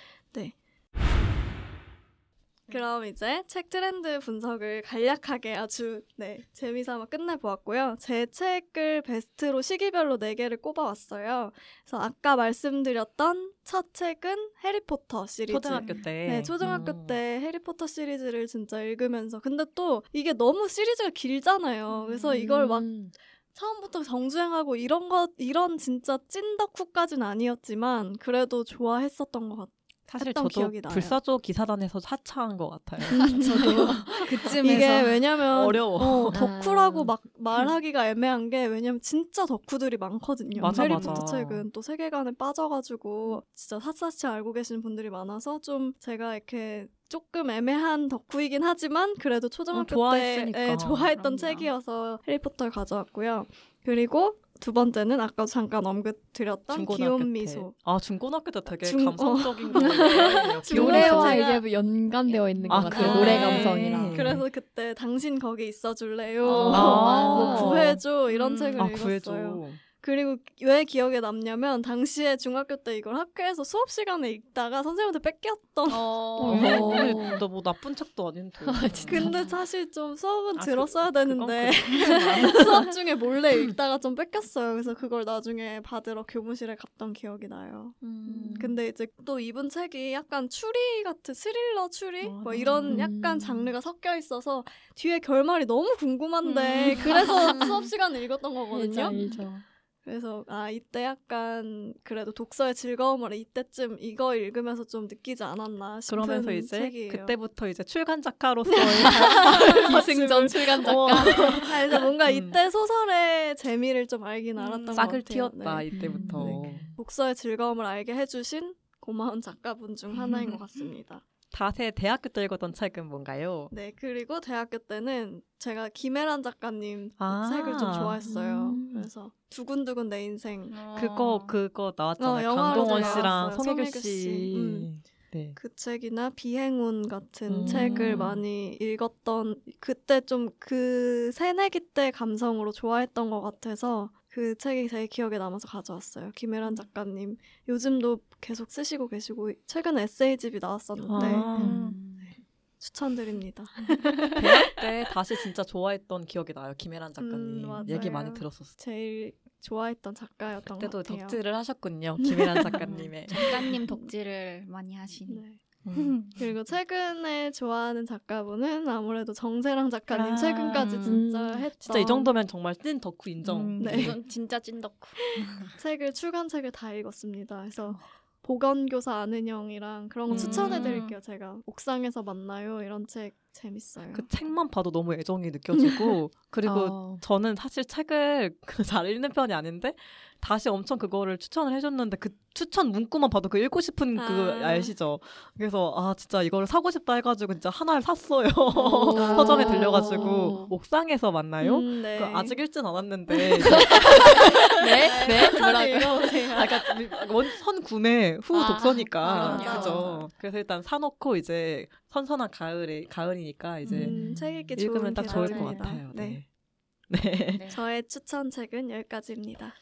그럼 이제 책 트렌드 분석을 간략하게 아주 네 재미삼아 끝내보았고요. 제 책을 베스트로 시기별로 4개를 꼽아왔어요. 그래서 아까 말씀드렸던 첫 책은 해리포터 시리즈. 초등학교 때. 네, 초등학교 음. 때 해리포터 시리즈를 진짜 읽으면서 근데 또 이게 너무 시리즈가 길잖아요. 그래서 이걸 막 음. 처음부터 정주행하고 이런 것 이런 진짜 찐 덕후까지는 아니었지만 그래도 좋아했었던 것 같아요. 사실 했던 저도. 불사조 기사단에서 하차한 것 같아요. (laughs) 저도 (laughs) 그쯤에서 이게 왜냐면 어려워. 어, 덕후라고 아. 막 말하기가 애매한 게 왜냐면 진짜 덕후들이 많거든요. 맞아, 해리포터. 책은 또 세계관에 빠져가지고 진짜 샅샅이 알고 계시는 분들이 많아서 좀 제가 이렇게 조금 애매한 덕후이긴 하지만 그래도 초등학교 어, 때. 예, 좋아했던 그럼요. 책이어서 해리포터를 가져왔고요. 그리고 두 번째는 아까 잠깐 언급드렸던 귀여운 때. 미소. 아 중고등학교 때 되게 중- 감성적인. (laughs) 귀여운 노래와 뭐 연관되어 있는 것 아, 같아요. 그래. 노래 감성이랑. 그래서 그때 당신 거기 있어줄래요? 아. 뭐 구해줘 이런 음. 책을 아 읽었어요. 구해줘. 그리고 왜 기억에 남냐면 당시에 중학교 때 이걸 학교에서 수업 시간에 읽다가 선생님한테 뺏겼던. 어. 어. (laughs) 나뭐 나쁜 책도 아닌데. 근데 사실 좀 수업은 아, 그- 들었어야 그건 되는데 (laughs) 수업 중에 몰래 읽다가 좀 뺏겼어요. 그래서 그걸 나중에 받으러 교무실에 갔던 기억이 나요. 음. 근데 이제 또 이분 책이 약간 추리 같은 스릴러 추리 뭐 이런 음. 약간 장르가 섞여 있어서 뒤에 결말이 너무 궁금한데 그래서 (laughs) 수업 시간에 읽었던 거거든요. 알죠. 그래서 아 이때 약간 그래도 독서의 즐거움을 이때쯤 이거 읽으면서 좀 느끼지 않았나 싶은 그러면서 이제 책이에요. 그때부터 이제 출간 작가로서의 기승전 (laughs) (laughs) 출간 작가. 어, (laughs) 아, 그래서 뭔가 음. 이때 소설의 재미를 좀 알긴 알았던 것 싹을 같아요. 틔웠다 네. 이때부터. 네. 독서의 즐거움을 알게 해주신 고마운 작가분 중 하나인 것 같습니다. 다새 대학교 때 읽었던 책은 뭔가요? 네, 그리고 대학교 때는 제가 김혜란 작가님 아. 책을 좀 좋아했어요. 음. 그래서 두근두근 내 인생 어. 그거 그거 나왔잖아요. 어, 강동원. 씨랑 송혜교 송혜교 씨. 씨. 음. 네. 그 책이나 비행운 같은 음. 책을 많이 읽었던 그때 좀 그 새내기 때 감성으로 좋아했던 것 같아서 그 책이 되게 기억에 남아서 가져왔어요. 김혜란 작가님 요즘도 계속 쓰시고 계시고 최근 에세이집이 나왔었는데 아. 음. 추천드립니다. (laughs) 대학 때 다시 진짜 좋아했던 기억이 나요. 김혜란 작가님 음. 얘기 많이 들었었어요. 제일 좋아했던 작가였던 것 그때도. 덕질을 하셨군요. 김혜란 작가님의. (laughs) 작가님 덕질을 많이 하신. 네. 음. (laughs) 그리고 최근에 좋아하는 작가분은 아무래도 정세랑 작가님 아. 최근까지 진짜 음. 했던 진짜 이 정도면 정말 찐 덕후 인정. 음, 네. 이건 진짜 찐 덕후. (laughs) 책을 출간 책을 다 읽었습니다. 그래서 보건교사 아는 형이랑 그런 거 음. 추천해 드릴게요. 제가 옥상에서 만나요 이런 책 재밌어요. 그 책만 봐도 너무 애정이 느껴지고 (laughs) 그리고 어. 저는 사실 책을 잘 읽는 편이 아닌데 다시 엄청 그거를 추천을 해줬는데 그 추천 문구만 봐도 그 읽고 싶은 그 아. 아시죠? 그래서 아 진짜 이거를 사고 싶다 해가지고 진짜 하나를 샀어요. 오. (laughs) 서점에 들려가지고 옥상에서 만나요? 음, 네. 그 아직 읽진 않았는데 네? (laughs) 네? 천천히 읽어보세요. 아, 그러니까 원- 선 구매 후 아, 독서니까 아, 그죠. 그래서 일단 사놓고 이제 선선한 가을에 가을이니까 이제 음, 읽으면 딱 좋을 것. 같아요. 네. 네. 네. (laughs) 네. 저의 추천 책은 여기까지입니다.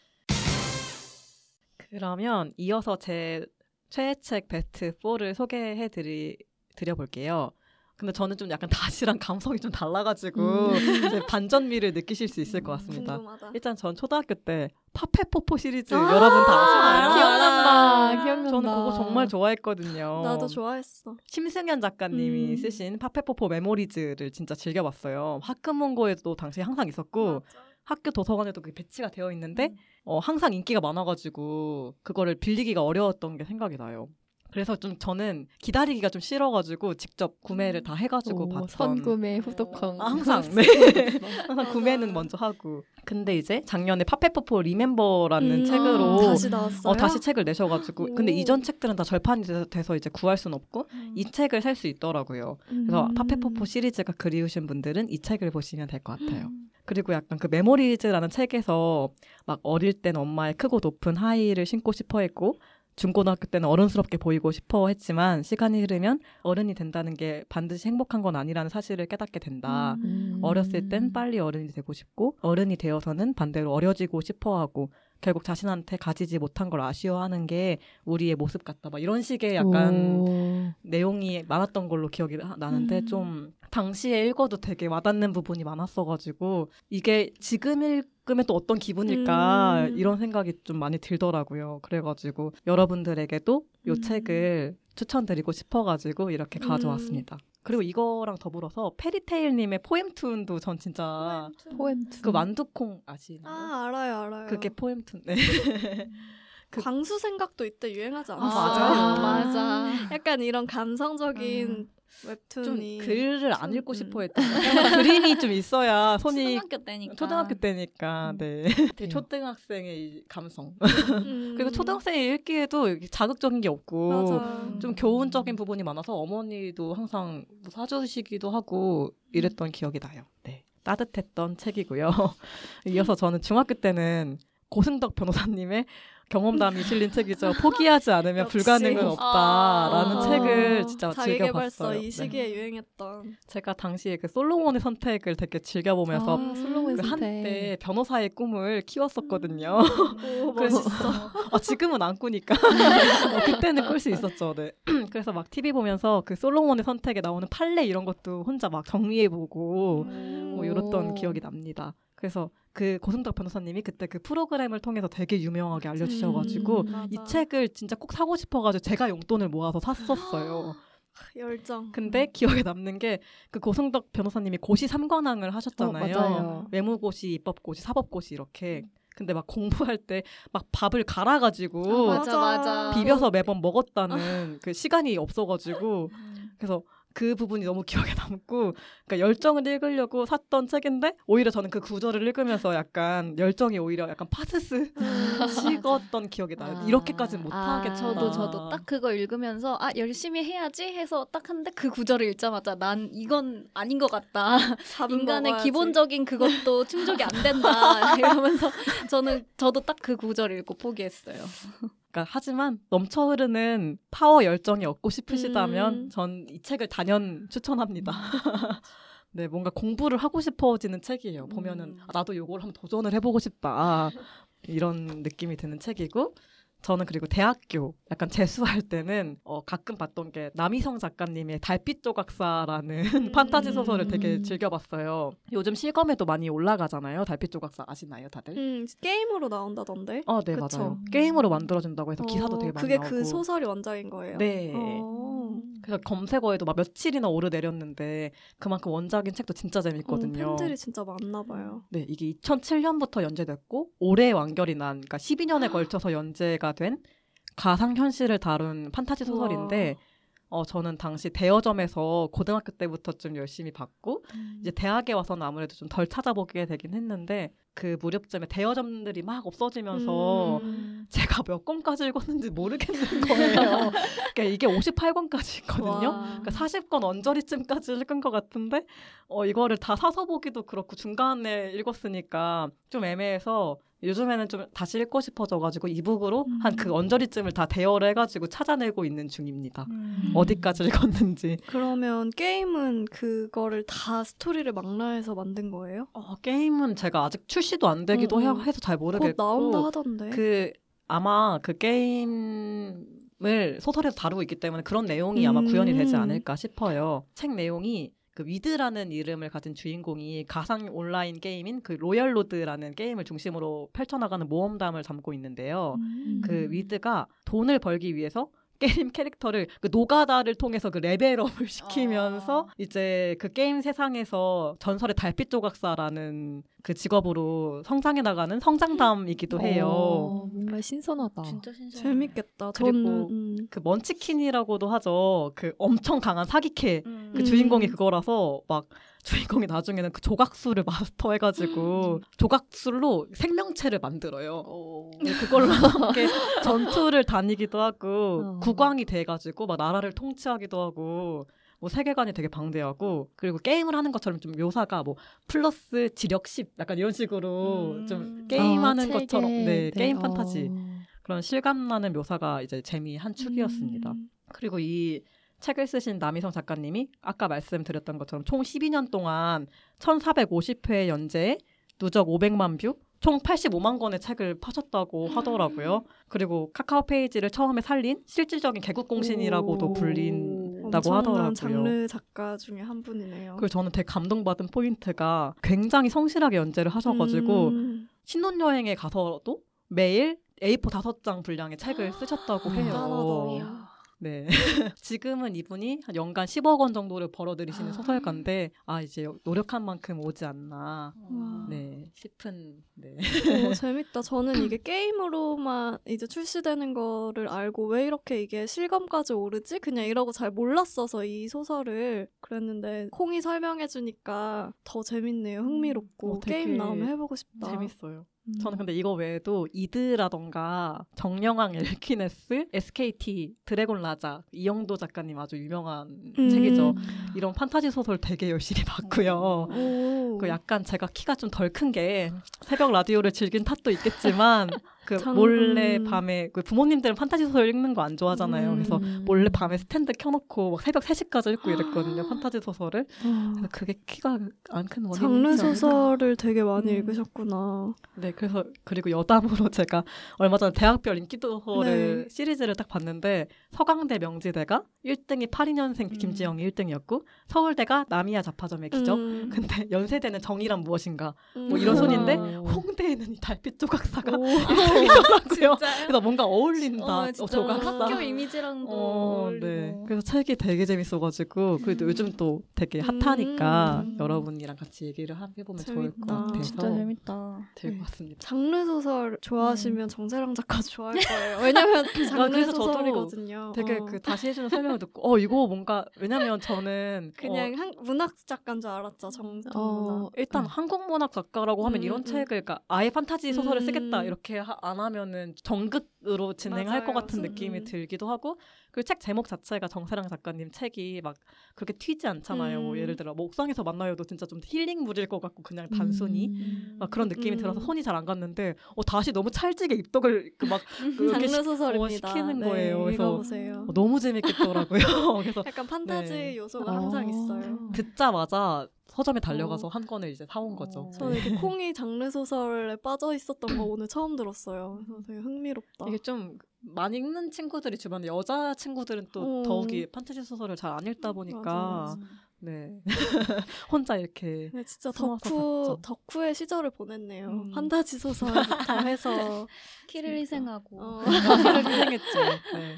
그러면 이어서 제 최애 책 베스트 4를 소개해 드리 드려 볼게요. 근데 저는 좀 약간 다시랑 감성이 좀 달라가지고 음. (laughs) 이제 반전미를 느끼실 수 있을 것 같습니다. 궁금하다. 일단 전 초등학교 때 파페포포 시리즈 아, 여러분 다 아시나요? 기억난다. 기억난다. 저는 그거 정말 좋아했거든요. 나도 좋아했어. 심승현 작가님이 음. 쓰신 파페포포 메모리즈를 진짜 즐겨봤어요. 학급문고에도 당시에 항상 있었고 학교 도서관에도 그게 배치가 되어 있는데 음. 어, 항상 인기가 많아가지고 그거를 빌리기가 어려웠던 게 생각이 나요. 그래서 좀 저는 기다리기가 좀 싫어가지고 직접 구매를 다 해가지고 오, 봤던 선구매 후독형. 아, 항상 네 (laughs) 항상 구매는 먼저 하고 근데 이제 작년에 파페포포 리멤버라는 음, 책으로 다시 나왔어요. 어, 다시 책을 내셔가지고 근데 오. 이전 책들은 다 절판이 돼- 돼서 이제 구할 수는 없고 음. 이 책을 살 수 있더라고요. 그래서 음. 파페포포 시리즈가 그리우신 분들은 이 책을 보시면 될 것 같아요. 음. 그리고 약간 그 메모리즈라는 책에서 막 어릴 땐 엄마의 크고 높은 하이를 신고 싶어 했고 중고등학교 때는 어른스럽게 보이고 싶어 했지만 시간이 흐르면 어른이 된다는 게 반드시 행복한 건 아니라는 사실을 깨닫게 된다. 음. 어렸을 땐 빨리 어른이 되고 싶고 어른이 되어서는 반대로 어려지고 싶어 하고 결국 자신한테 가지지 못한 걸 아쉬워하는 게 우리의 모습 같다. 막 이런 식의 약간 오. 내용이 많았던 걸로 기억이 나- 나는데 음. 좀 당시에 읽어도 되게 와닿는 부분이 많았어가지고 이게 지금 읽 으면 또 어떤 기분일까 음. 이런 생각이 좀 많이 들더라고요. 그래가지고 여러분들에게도 이 음. 책을 추천드리고 싶어가지고 이렇게 음. 가져왔습니다. 그리고 이거랑 더불어서 페리테일님의 포엠툰도 전 진짜 포엠 그 만두콩 아시나요? 아 알아요 알아요. 그게 포엠툰. 네. (laughs) 그- 광수 생각도 이때 유행하지 아, 않았어요? 맞아요. (laughs) 맞아. 약간 이런 감성적인 좀 글을 안 좀, 읽고 음. 싶어 했던 (laughs) 그림이 좀 있어야 (laughs) 손이 초등학교 때니까. 초등학교 때니까 음. 네 (laughs) 되게 초등학생의 이 감성 음. 그리고 초등학생이 읽기에도 자극적인 게 없고 맞아. 좀 교훈적인 부분이 많아서 어머니도 항상 뭐 사주시기도 하고 이랬던 기억이 나요. 네 따뜻했던 책이고요. 이어서 저는 중학교 때는 고승덕 변호사님의 경험담이 실린 책이죠. 포기하지 않으면 역시. 불가능은 없다라는 아. 책을 진짜 즐겨봤어요. 이 네. 시기에 유행했던 제가 당시에 그 솔로몬의 선택을 되게 즐겨보면서 아, 솔로몬 그. 한때 변호사의 꿈을 키웠었거든요. 오 (laughs) 그래서-. 아, 지금은 안 꾸니까. 어, 그때는 꿀 수 있었죠. 네. (clears throat) 그래서 막 TV 보면서 그 솔로몬의 선택에 나오는 판례 이런 것도 혼자 막 정리해보고 뭐 이랬던 오. 기억이 납니다. 그래서 그 고승덕 변호사님이 그때 그 프로그램을 통해서 되게 유명하게 알려주셔가지고 음, 이. 책을 진짜 꼭 사고 싶어가지고 제가 용돈을 모아서 샀었어요. 열정. 근데 기억에 남는 게 그 고승덕 변호사님이 고시 삼관왕을 하셨잖아요. 어. 외무고시, 입법고시, 사법고시 이렇게. 근데 막 공부할 때 막 밥을 갈아가지고 아, 맞아 맞아. 비벼서 매번 먹었다는 그 시간이 없어가지고 그래서 그 부분이 너무 (laughs) 기억에 남고 그러니까 열정을 읽으려고 샀던 책인데 오히려 저는 그 구절을 읽으면서 약간 열정이 오히려 약간 파스스 (laughs) 식었던 기억이 나요. 아. 이렇게까지는 아, 못하겠다. 저도 저도 딱 그거 읽으면서 아 열심히 해야지 해서 딱 하는데 그 구절을 읽자마자 난 이건 아닌 것 같다. 인간의 먹어야지. 기본적인 그것도 충족이 안 된다. (laughs) 이러면서 저는 저도 딱 그 구절 읽고 포기했어요. 그러니까 하지만 넘쳐 흐르는 파워 열정이 얻고 싶으시다면 음. 전이 책을 단연 추천합니다. (laughs) 네, 뭔가 공부를 하고 싶어지는 책이에요. 보면은 음. 아, 나도 요걸 한번 도전을 해보고 싶다 이런 느낌이 드는 책이고 저는 그리고 대학교 약간 재수할 때는 어, 가끔 봤던 게 남희성 작가님의 달빛 조각사라는 음. (laughs) 판타지 소설을 되게 음. 즐겨봤어요. 요즘 실검에도 많이 올라가잖아요. 달빛 조각사 아시나요, 다들? 음, 게임으로 나온다던데. 어, 네 그쵸. 맞아요. 게임으로 만들어진다고 해서 기사도 어, 되게 많이 그게 나오고. 그 소설이 원작인 거예요. 네. 어. 그래서 검색어에도 막 며칠이나 오르 내렸는데 그만큼 원작인 책도 진짜 재밌거든요. 어, 팬들이 진짜 많나 봐요. 네, 이게 2007년부터 연재됐고 올해 완결이 난 그러니까 12년에 걸쳐서 연재가 된 가상 현실을 다룬 판타지 소설인데 어 저는 당시 대여점에서 고등학교 때부터 좀 열심히 봤고 이제 대학에 와서는 아무래도 좀 덜 찾아보게 되긴 했는데 그 무렵쯤에 대여점들이 막 없어지면서 음. 제가 몇 권까지 읽었는지 모르겠는 거예요. (laughs) 그러니까 이게 58권까지 있거든요. 와. 그러니까 40권 언저리쯤까지 읽은 것 같은데 어 이거를 다 사서 보기도 그렇고 중간에 읽었으니까 좀 애매해서 요즘에는 좀 다시 읽고 싶어져가지고 이북으로 음. 한그 언저리쯤을 다 대여를 해가지고 찾아내고 있는 중입니다. 음. 어디까지 읽었는지. 그러면 게임은 그거를 다 스토리를 망라해서 만든 거예요? 어, 게임은 제가 아직 출시도 안 되기도 음, 해- 음. 해서 잘은 모르겠고 나온다 하던데. 그 아마 그 게임을 게임 을 소설에서 다루고 있기 때문에 그런 내용이 아마 구현이 되지 음. 않을까 싶어요. 책 내용이 그 위드라는 이름을 가진 주인공이 가상 온라인 게임인 그 로열로드라는 게임을 중심으로 펼쳐나가는 모험담을 담고 있는데요. 음. 그 위드가 돈을 벌기 위해서 게임 캐릭터를 그 노가다를 통해서 그 level up을 (laughs) 시키면서 아. 이제 그 게임 세상에서 전설의 달빛 조각사라는 그 직업으로 성장해 나가는 성장담이기도 해요. 어, 뭔가 신선하다. 진짜 신기해. 재밌겠다. 그리고 저는 음. 그 먼치킨이라고도 하죠. 그 엄청 강한 사기캐 음. 그 주인공이 그거라서 막 주인공이 나중에는 그 조각술을 (laughs) 마스터해가지고 조각술로 생명체를 만들어요. 네, 그걸로 함께 전투를 다니기도 하고 어. 국왕이 돼가지고 막 나라를 통치하기도 하고 뭐 세계관이 되게 방대하고 그리고 게임을 하는 것처럼 좀 묘사가 뭐 플러스 지력 10 약간 이런 식으로 음. 좀 게임하는 아, 것처럼 책에, 네, 게임 어. 판타지 그런 실감 나는 묘사가 이제 재미 한 축이었습니다. 음. 그리고 이 책을 쓰신 남희성 작가님이 아까 말씀드렸던 것처럼 총 12년 동안 1450회 연재에 누적 500만 뷰, 총 85만 권의 책을 파셨다고 하더라고요. 그리고 카카오 페이지를 처음에 살린 실질적인 개국 공신이라고도 오. 불린다고 하더라고요. 장르 작가 중에 한 분이네요. 그리고 저는 되게 감동받은 포인트가 굉장히 성실하게 연재를 하셔가지고 음. 신혼여행에 가서도 매일 A4 다섯 장 분량의 책을 쓰셨다고 해요. 네. (laughs) 지금은 이분이 한 연간 10억 원 정도를 벌어들이시는 아. 소설가인데, 아, 이제 노력한 만큼 오지 않나, 와. 네, 싶은, 네. (laughs) 오, 재밌다. 저는 이게 게임으로만 이제 출시되는 거를 알고 왜 이렇게 이게 실감까지 오르지? 그냥 이러고 잘 몰랐어서 이 소설을 그랬는데 콩이 설명해주니까 더 재밌네요. 흥미롭고 어, 게임 나오면 해보고 싶다. 재밌어요. 음. 저는 근데 이거 외에도 이드라던가 정영왕 엘키네스, SKT, 드래곤 라자, 이영도 작가님 아주 유명한 음. 책이죠. 이런 판타지 소설 되게 열심히 봤고요. 오. 그 약간 제가 키가 좀 덜 큰 게 새벽 라디오를 즐긴 탓도 있겠지만 (laughs) 그 장- 몰래 음. 밤에 그 부모님들은 판타지 소설 읽는 거 안 좋아하잖아요. 음. 그래서 몰래 밤에 스탠드 켜놓고 막 새벽 3시까지 읽고 이랬거든요. 판타지 소설을. 아, 그래서 그게 키가 안 큰 원인이 장르 소설을 되게 많이 음. 읽으셨구나. 네, 그래서 그리고 여담으로 (laughs) 제가 얼마 전에 대학별 인기 소설을 네. 시리즈를 딱 봤는데 서강대 명지대가 1등이 82년생 음. 김지영이 1등이었고 서울대가 남이야 자파점의 기적. 음. 근데 연세대는 정의란 무엇인가 뭐 음. 이런 손인데 어. 홍대에는 이 달빛 조각사가 오. (laughs) 있더라고요. (laughs) 그래서 뭔가 어울린다. 어, 어, 조각사. 학교 이미지랑도 어. 네. 그래서 책이 되게 재밌어가지고 그래도 음. 요즘 또 되게 핫하니까 음. 여러분이랑 같이 얘기를 하- 해보면 좋을 것 재밌다. 같아서 진짜 재밌다. 될것 같습니다. 장르 소설 좋아하시면 정세랑 작가 좋아할 거예요. 왜냐면 (laughs) 장르 그래서 저도 소설이거든요. 되게 어. 그 다시 해주는 설명을 듣고 어 이거 뭔가 왜냐면 저는 (laughs) 그냥 어, 한, 문학 작가인 줄 알았죠. 정통 어. 일단 한국 문학 작가라고 하면 음, 이런 음. 책을 그러니까 아예 판타지 소설을 음. 쓰겠다 이렇게 하- 안 하면은 정극으로 진행할 것 맞아요. 같은 음. 느낌이 들기도 하고 그리고 책 제목 자체가 정세랑 작가님 책이 막 그렇게 튀지 않잖아요. 뭐 음. 예를 들어 뭐 옥상에서 만나요도 진짜 좀 힐링물일 것 같고 그냥 단순히 음. 막 그런 느낌이 음. 들어서 손이 잘 안 갔는데 어, 다시 너무 찰지게 입덕을 그막 (laughs) 그렇게 장르 시- 소설입니다. 어, 시키는 네, 거예요. 그래서 읽어보세요. 어, 너무 재밌겠더라고요. (laughs) 그래서 약간 판타지 네. 요소가 어. 항상 있어요. 듣자마자 서점에 달려가서 어. 한 권을 이제 사온 거죠. 어. 저는 이렇게 콩이 (laughs) 장르 소설에 빠져 있었던 거 오늘 처음 들었어요. 그래서 되게 흥미롭다. 이게 좀 많이 읽는 친구들이 주변에 여자 친구들은 또 어. 더욱이 판타지 소설을 잘 안 읽다 보니까 맞아, 맞아. 네 (laughs) 혼자 이렇게 네, 진짜 덕후. 덕후의 시절을 보냈네요. 음. 판타지 소설부터 (laughs) 해서 키를 희생하고. 어. 키를 희생했죠. 네.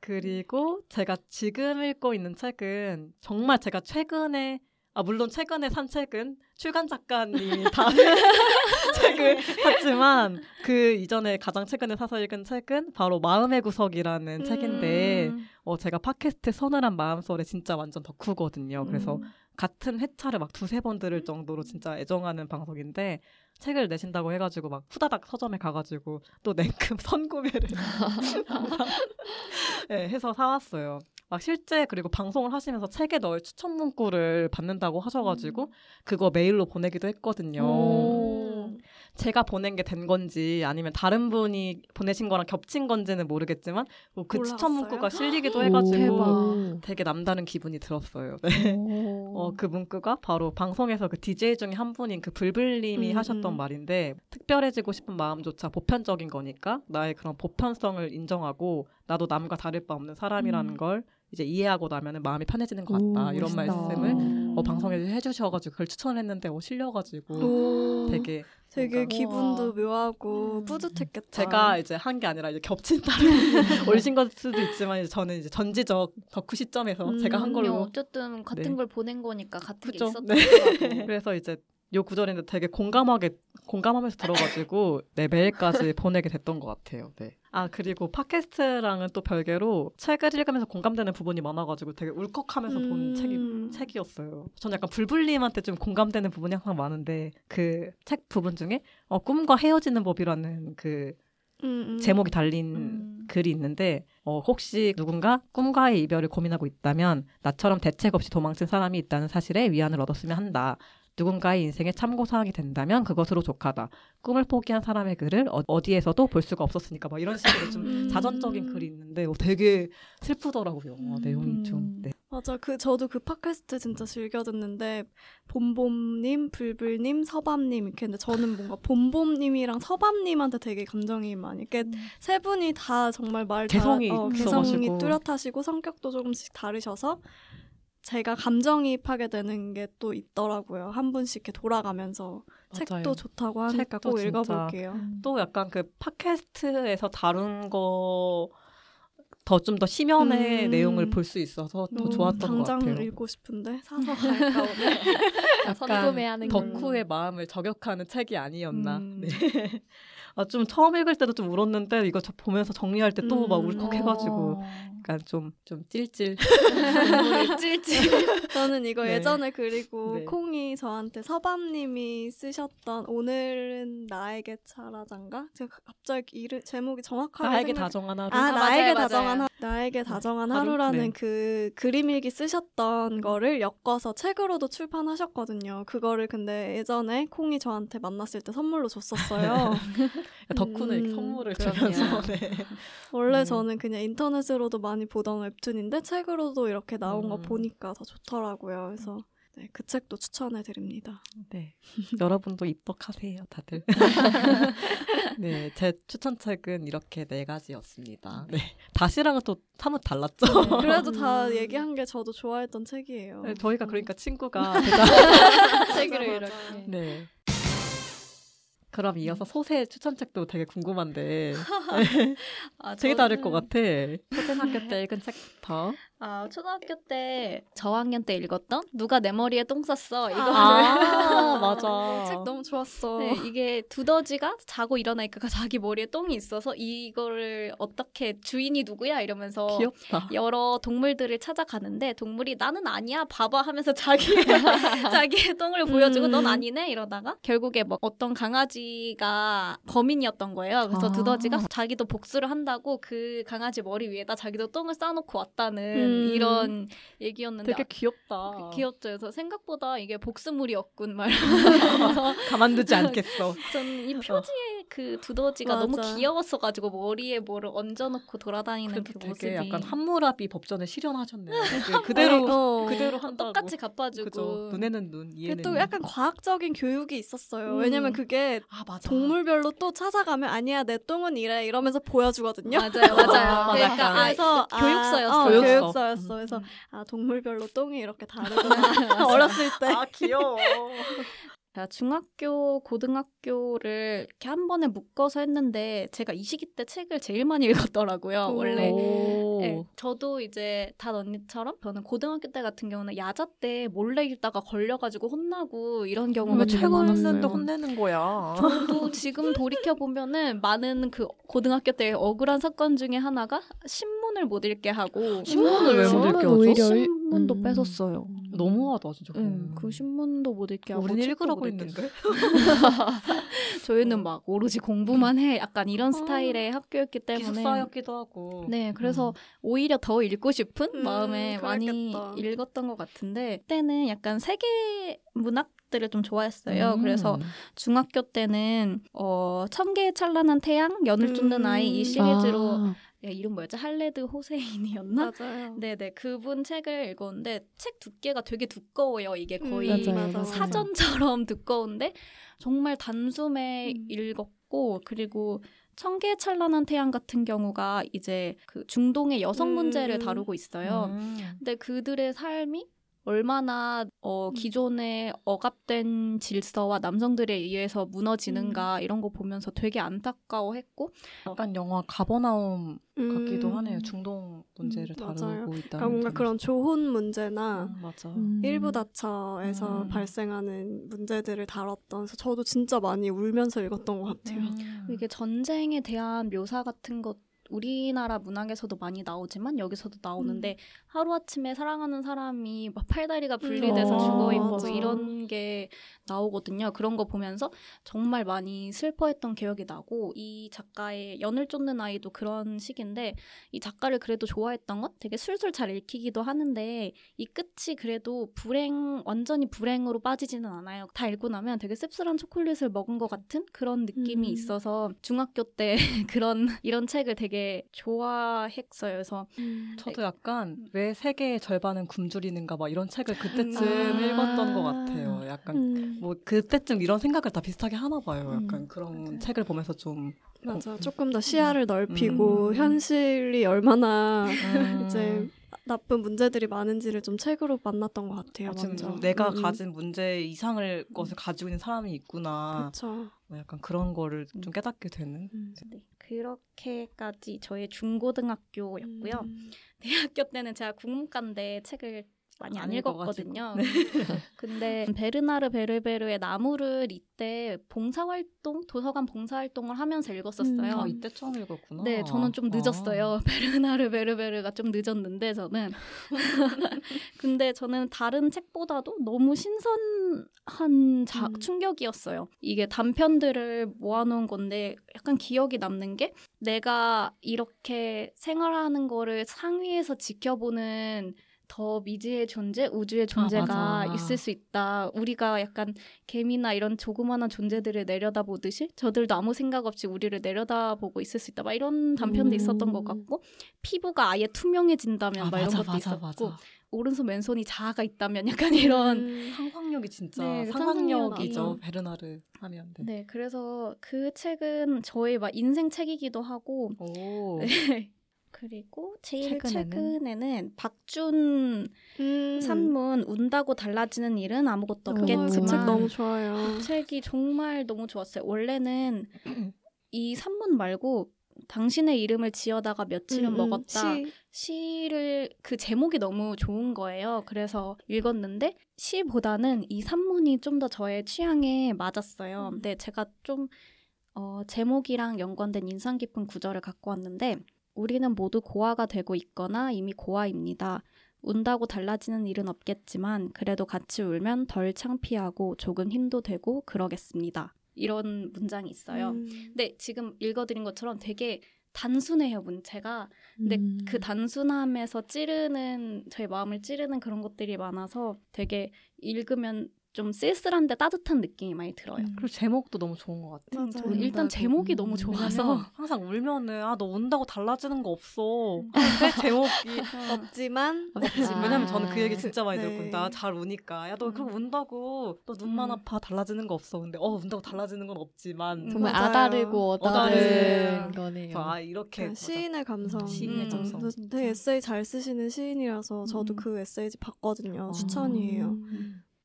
그리고 제가 지금 읽고 있는 책은 정말 제가 최근에 아 물론 최근에 산 책은 출간 작가님이 다 (laughs) 책을 샀지만 그 이전에 가장 최근에 사서 읽은 책은 바로 마음의 구석이라는 책인데 음. 어 제가 팟캐스트 서늘한 마음소리 진짜 완전 덕후거든요. 그래서 음. 같은 회차를 막 두세 번 들을 정도로 진짜 애정하는 방송인데 책을 내신다고 해가지고 막 후다닥 서점에 가가지고 또 냉큼 (laughs) 선구매를 (laughs) 네, 해서 사왔어요. 막 실제 그리고 방송을 하시면서 책에 넣을 추천 문구를 받는다고 하셔가지고 그거 메일로 보내기도 했거든요. 음. 제가 보낸 게 된 건지 아니면 다른 분이 보내신 거랑 겹친 건지는 모르겠지만 뭐그 추천 올라왔어요? 문구가 실리기도 오, 해가지고 대박. 되게 남다른 기분이 들었어요. 네. 어, 그 문구가 바로 방송에서 그 DJ 중에 한 분인 그 불불님이 음, 하셨던 음. 말인데 특별해지고 싶은 마음조차 보편적인 거니까 나의 그런 보편성을 인정하고 나도 남과 다를 바 없는 사람이라는 음. 걸 이제 이해하고 나면 마음이 편해지는 것 같다 오, 이런 멋있다. 말씀을 어, 방송에서 해주셔가지고 그걸 추천했는데 어, 실려가지고 오, 되게 되게 뭔가 기분도 묘하고 음. 뿌듯했겠다. 제가 이제 한 게 아니라 이제 겹친 다른 (laughs) 올리신 걸 수도 있지만 이제 저는 이제 전지적 덕후 시점에서 음. 제가 한 그냥 걸로 어쨌든 같은 네. 걸 보낸 거니까 같은 그죠? 게 있었던 네. (laughs) 그래서 이제 요 구절인데 되게 공감하게 공감하면서 들어가지고 (laughs) 네 메일까지 보내게 됐던 것 같아요. 네. 아 그리고 팟캐스트랑은 또 별개로 책을 읽으면서 공감되는 부분이 많아가지고 되게 울컥하면서 본 음. 책이 책이었어요. 저는 약간 불불님한테 좀 공감되는 부분이 항상 많은데 그 책 부분 중에 어, 꿈과 헤어지는 법이라는 그 음, 음. 제목이 달린 음. 글이 있는데 어, 혹시 누군가 꿈과의 이별을 고민하고 있다면 나처럼 대책 없이 도망친 사람이 있다는 사실에 위안을 얻었으면 한다. 누군가의 인생의 참고사항이 된다면 그것으로 족하다. 꿈을 포기한 사람의 글을 어, 디에서도볼 수가 없었으니까 막 이런 식으로 좀 음. 자전적인 글이 있는데 어, 되게 슬프더라고요. 어, 내용이 좀. 네. 맞아. 그 저도 그 팟캐스트 진짜 즐겨 듣는데 봄봄님, 불불님, 서밤님 이렇게 했는데 저는 뭔가 봄봄님이랑 서밤님한테 되게 감정이 많이 이렇게 세 분이 다 정말 말 다- 개성이 어, 있어가지고. 개성이 뚜렷하시고 성격도 조금씩 다르셔서 제가 감정이입하게 되는 게 또 있더라고요. 한 분씩 이렇게 돌아가면서 맞아요. 책도 좋다고 하니까 책도 꼭 읽어볼게요. 또 약간 그 팟캐스트에서 다룬 거 더좀더 심연의 음. 내용을 볼 수 있어서 더 좋았던 것 당장 같아요. 읽고 싶은데 사서 (laughs) 갈까 오늘. 선구매하는 걸로. 덕후의 마음을 저격하는 책이 아니었나. 음. 네. 아, 좀 처음 읽을 때도 좀 울었는데 이거 저 보면서 정리할 때 또막 음. 울컥해가지고 어. 약간 좀좀 찔찔. (laughs) 찔찔. (laughs) 저는 이거 네. 예전에 그리고 네. 콩이 저한테 서밤님이 쓰셨던 오늘은 나에게 차라잔가? 제가 갑자기 이름 제목이 정확하게 나에게 생각- 다정한 하루. 아, 아, 나에게 맞아요, 다정한 맞아요. 하루, 나에게 다정한 하루? 하루라는 네. 그 그림일기 쓰셨던 거를 엮어서 책으로도 출판하셨거든요. 그거를 근데 예전에 콩이 저한테 만났을 때 선물로 줬었어요. (laughs) 덕후는 이렇게 음, 선물을. 주면서 (laughs) 네. 원래 음. 저는 그냥 인터넷으로도 많이 보던 웹툰인데 책으로도 이렇게 나온 거 음. 보니까 더 좋더라고요. 그래서 네, 그 책도 추천해 드립니다. 네. (laughs) 여러분도 입덕하세요, 다들. (laughs) 네, 제 추천책은 이렇게 네 가지였습니다. 네. 다시랑은 또 사뭇 달랐죠. 그래도 다 음. 얘기한 게 저도 좋아했던 책이에요. 네, 저희가 그러니까 친구가 (laughs) 책을 이렇게. 네. 그럼 이어서 소세 추천책도 되게 궁금한데 아, 되게 다를 것 같아. 초등학교 때 읽은 책부터. 아, 초등학교 때 저학년 때 읽었던 누가 내 머리에 똥 쌌어 이거를 아, (laughs) 맞아. 책 너무 좋았어. 네, 이게 두더지가 자고 일어나니까 자기 머리에 똥이 있어서 이거를 어떻게 주인이 누구야 이러면서 귀엽다. 여러 동물들을 찾아가는데 동물이 나는 아니야 봐봐 하면서 자기 (laughs) 자기의 똥을 보여주고 음. 넌 아니네 이러다가 결국에 뭐 어떤 강아지가 범인이었던 거예요. 그래서 아. 두더지가 자기도 복수를 한다고 그 강아지 머리 위에다 자기도 똥을 싸놓고 왔다는 음. 이런 얘기였는데 되게 귀엽다. 귀엽죠. 그래서 생각보다 이게 복수물이었군 말하면서 (laughs) 가만두지 않겠어. (laughs) 저는 이 표지의 그 두더지가 너무 맞아. 귀여웠어가지고 머리에 뭐를 얹어놓고 돌아다니는 그 되게 모습이 약간 함무라비 법전에 실현하셨네요. (laughs) 그 그대로 어. 그대로 한다고. 똑같이 갚아주고 그죠. 눈에는 눈, 이에는 또 눈. 약간 과학적인 교육이 있었어요. 음. 왜냐면 그게 아. 동물별로 또 찾아가면 아니야 내 똥은 이래 이러면서 보여주거든요. 맞아요, 맞아요. (laughs) 아, 그러니까 약간 아, 그래서 그. 아, 어, 교육서. 교육서였어. 그래서 아 동물별로 똥이 이렇게 다르구나 (laughs) 어렸을 때. 아 귀여워. 제가 중학교, 고등학교를 이렇게 한 번에 묶어서 했는데 제가 이 시기 때 책을 제일 많이 (laughs) 읽었더라고요. 오. 원래 오. 네, 저도 이제 다 언니처럼 저는 고등학교 때 같은 경우는 야자 때 몰래 읽다가 걸려가지고 혼나고 이런 경우가 왜 되게 책을 많았어요. 읽는데 혼내는 거야? 저도 (laughs) 지금 돌이켜 보면은 많은 그 고등학교 때 억울한 사건 중에 하나가 신문을 못 읽게 하고 신문을 왜 못 읽게 하죠? 신문도 음. 뺏었어요. 너무하다 진짜. 응, 그 신문도 못 읽게 하고 우린 책도 읽으라고 했는데. (laughs) 저희는 막 오로지 공부만 해. 약간 이런 어. 스타일의 학교였기 때문에 기숙사였기도 하고. 네, 그래서 음. 오히려 더 읽고 싶은 음, 마음에 많이 그랬겠다. 읽었던 것 같은데 그때는 약간 세계 문학 들을 좀 좋아했어요. 음. 그래서 중학교 때는 어 천개의 찬란한 태양, 연을 쫓는 음. 아이 이 시리즈로 아, 야, 이름 뭐였지? 할레드 호세인이었나? 맞아요. (laughs) 네네 그분 책을 읽었는데 책 두께가 되게 두꺼워요. 이게 음, 거의 맞아, 맞아요. 사전처럼 (laughs) 두꺼운데 정말 단숨에 음. 읽었고 그리고 청개의 찬란한 태양 같은 경우가 이제 그 중동의 여성 문제를 음. 다루고 있어요. 음. 근데 그들의 삶이 얼마나 어, 음. 기존의 억압된 질서와 남성들에 의해서 무너지는가 이런 거 보면서 되게 안타까워했고 약간 영화 가버나움 같기도 음. 하네요. 중동 문제를 음, 다루고. 있다. 그러니까 뭔가 그런 조혼 문제나 음, 맞아. 음. 일부 다처에서 음. 발생하는 문제들을 다뤘던 저도 진짜 많이 울면서 읽었던 것 같아요. 음. 이게 전쟁에 대한 묘사 같은 것 우리나라 문학에서도 많이 나오지만 여기서도 나오는데 하루아침에 사랑하는 사람이 막 팔다리가 분리돼서 음. 죽어 어, 있고 맞아. 이런 게 나오거든요. 그런 거 보면서 정말 많이 슬퍼했던 기억이 나고 이 작가의 연을 쫓는 아이도 그런 식인데 이 작가를 그래도 좋아했던 건 되게 술술 잘 읽히기도 하는데 이 끝이 그래도 불행 완전히 불행으로 빠지지는 않아요. 다 읽고 나면 되게 씁쓸한 초콜릿을 먹은 것 같은 그런 느낌이 음. 있어서 중학교 때 (laughs) 그런 이런 책을 되게 좋아했어요. 그래서 음. 저도 약간 왜 세계의 절반은 굶주리는가 막 이런 책을 그때쯤 아. 읽었던 것 같아요. 약간 음. 뭐 그때쯤 이런 생각을 다 비슷하게 하나 봐요. 약간 음, 그런 맞아요. 책을 보면서 좀 맞아. 조금 더 시야를 넓히고 음. 현실이 얼마나 음, 이제 나쁜 문제들이 많은지를 좀 책으로 만났던 것 같아요. 아, 지금. 내가 음, 음. 가진 문제 이상을 것을 가지고 있는 사람이 있구나. 그렇죠. 뭐 약간 그런 거를 좀 깨닫게 되는. 음. 네, 그렇게까지 저의 중고등학교였고요. 음. 대학교 때는 제가 국문과인데 책을 많이 안. 읽었거든요. 네. (laughs) 근데 베르나르 베르베르의 나무를 이때 봉사활동, 도서관 봉사활동을 하면서 읽었었어요. 음. 아 이때 처음 읽었구나. 네, 저는 좀 늦었어요. (laughs) 베르나르 베르베르가 좀 늦었는데 저는. (laughs) 근데 저는 다른 책보다도 너무 신선한 자, 음. 충격이었어요. 이게 단편들을 모아놓은 건데 약간 기억이 남는 게 내가 이렇게 생활하는 거를 상위에서 지켜보는 더 미지의 존재, 우주의 존재가 맞아. 있을 수 있다. 우리가 약간 개미나 이런 조그마한 존재들을 내려다보듯이 저들도 아무 생각 없이 우리를 내려다보고 있을 수 있다. 막 이런 단편도 음. 있었던 것 같고 피부가 아예 투명해진다면 아, 막 이런 맞아, 것도 맞아, 있었고 맞아. 오른손 왼손이 자아가 있다면 약간 이런 음. 상상력이 진짜 네, 상상력이죠. 상상력 베르나르 하면. 네. 네 그래서 그 책은 저의 막 인생 책이기도 하고 오. (laughs) 네. 그리고 제일 최근에는? 최근에는 박준 음. 산문 운다고 달라지는 일은 아무것도 어, 그책 없겠지만 너무 좋아요. 그 책이 정말 너무 좋았어요. 원래는 이 산문 말고 당신의 이름을 지어다가 며칠은 음, 음. 먹었다. 시. 시를 그 제목이 너무 좋은 거예요. 그래서 읽었는데 시보다는 이 산문이 좀 더 저의 취향에 맞았어요. 음. 근데 제가 좀 어, 제목이랑 연관된 인상 깊은 구절을 갖고 왔는데 우리는 모두 고아가 되고 있거나 이미 고아입니다. 운다고 달라지는 일은 없겠지만 그래도 같이 울면 덜 창피하고 조금 힘도 되고 그러겠습니다. 이런 문장이 있어요. 음. 근데 지금 읽어드린 것처럼 되게 단순해요 문체가. 근데 음. 그 단순함에서 찌르는 저의 마음을 찌르는 그런 것들이 많아서 되게 읽으면 좀 쓸쓸한데 따뜻한 느낌이 많이 들어요. 음. 그리고 제목도 너무 좋은 것 같아. 맞아요. 저는 일단. 제목이 너무 음. 좋아서 왜냐면 항상 울면은 아너 운다고 달라지는 거 없어. 음. 근데 제목이 (laughs) 없지만 아. 왜냐면 저는 그 얘기 진짜 많이 네. 들었거든요. 나 잘 우니까. 야, 너 그럼 운다고. 너 눈만 음. 아파. 달라지는 거 없어. 근데, 어, 운다고 달라지는 건 없지만. 정말 맞아요. 아다르고 어다른. 거네요. 아, 이렇게. 그러니까 시인의 감성. 시인의 음. 감성. 저 되게 에세이 잘 쓰시는 시인이라서 저도 음. 그 에세이집 봤거든요. 어. 추천이에요.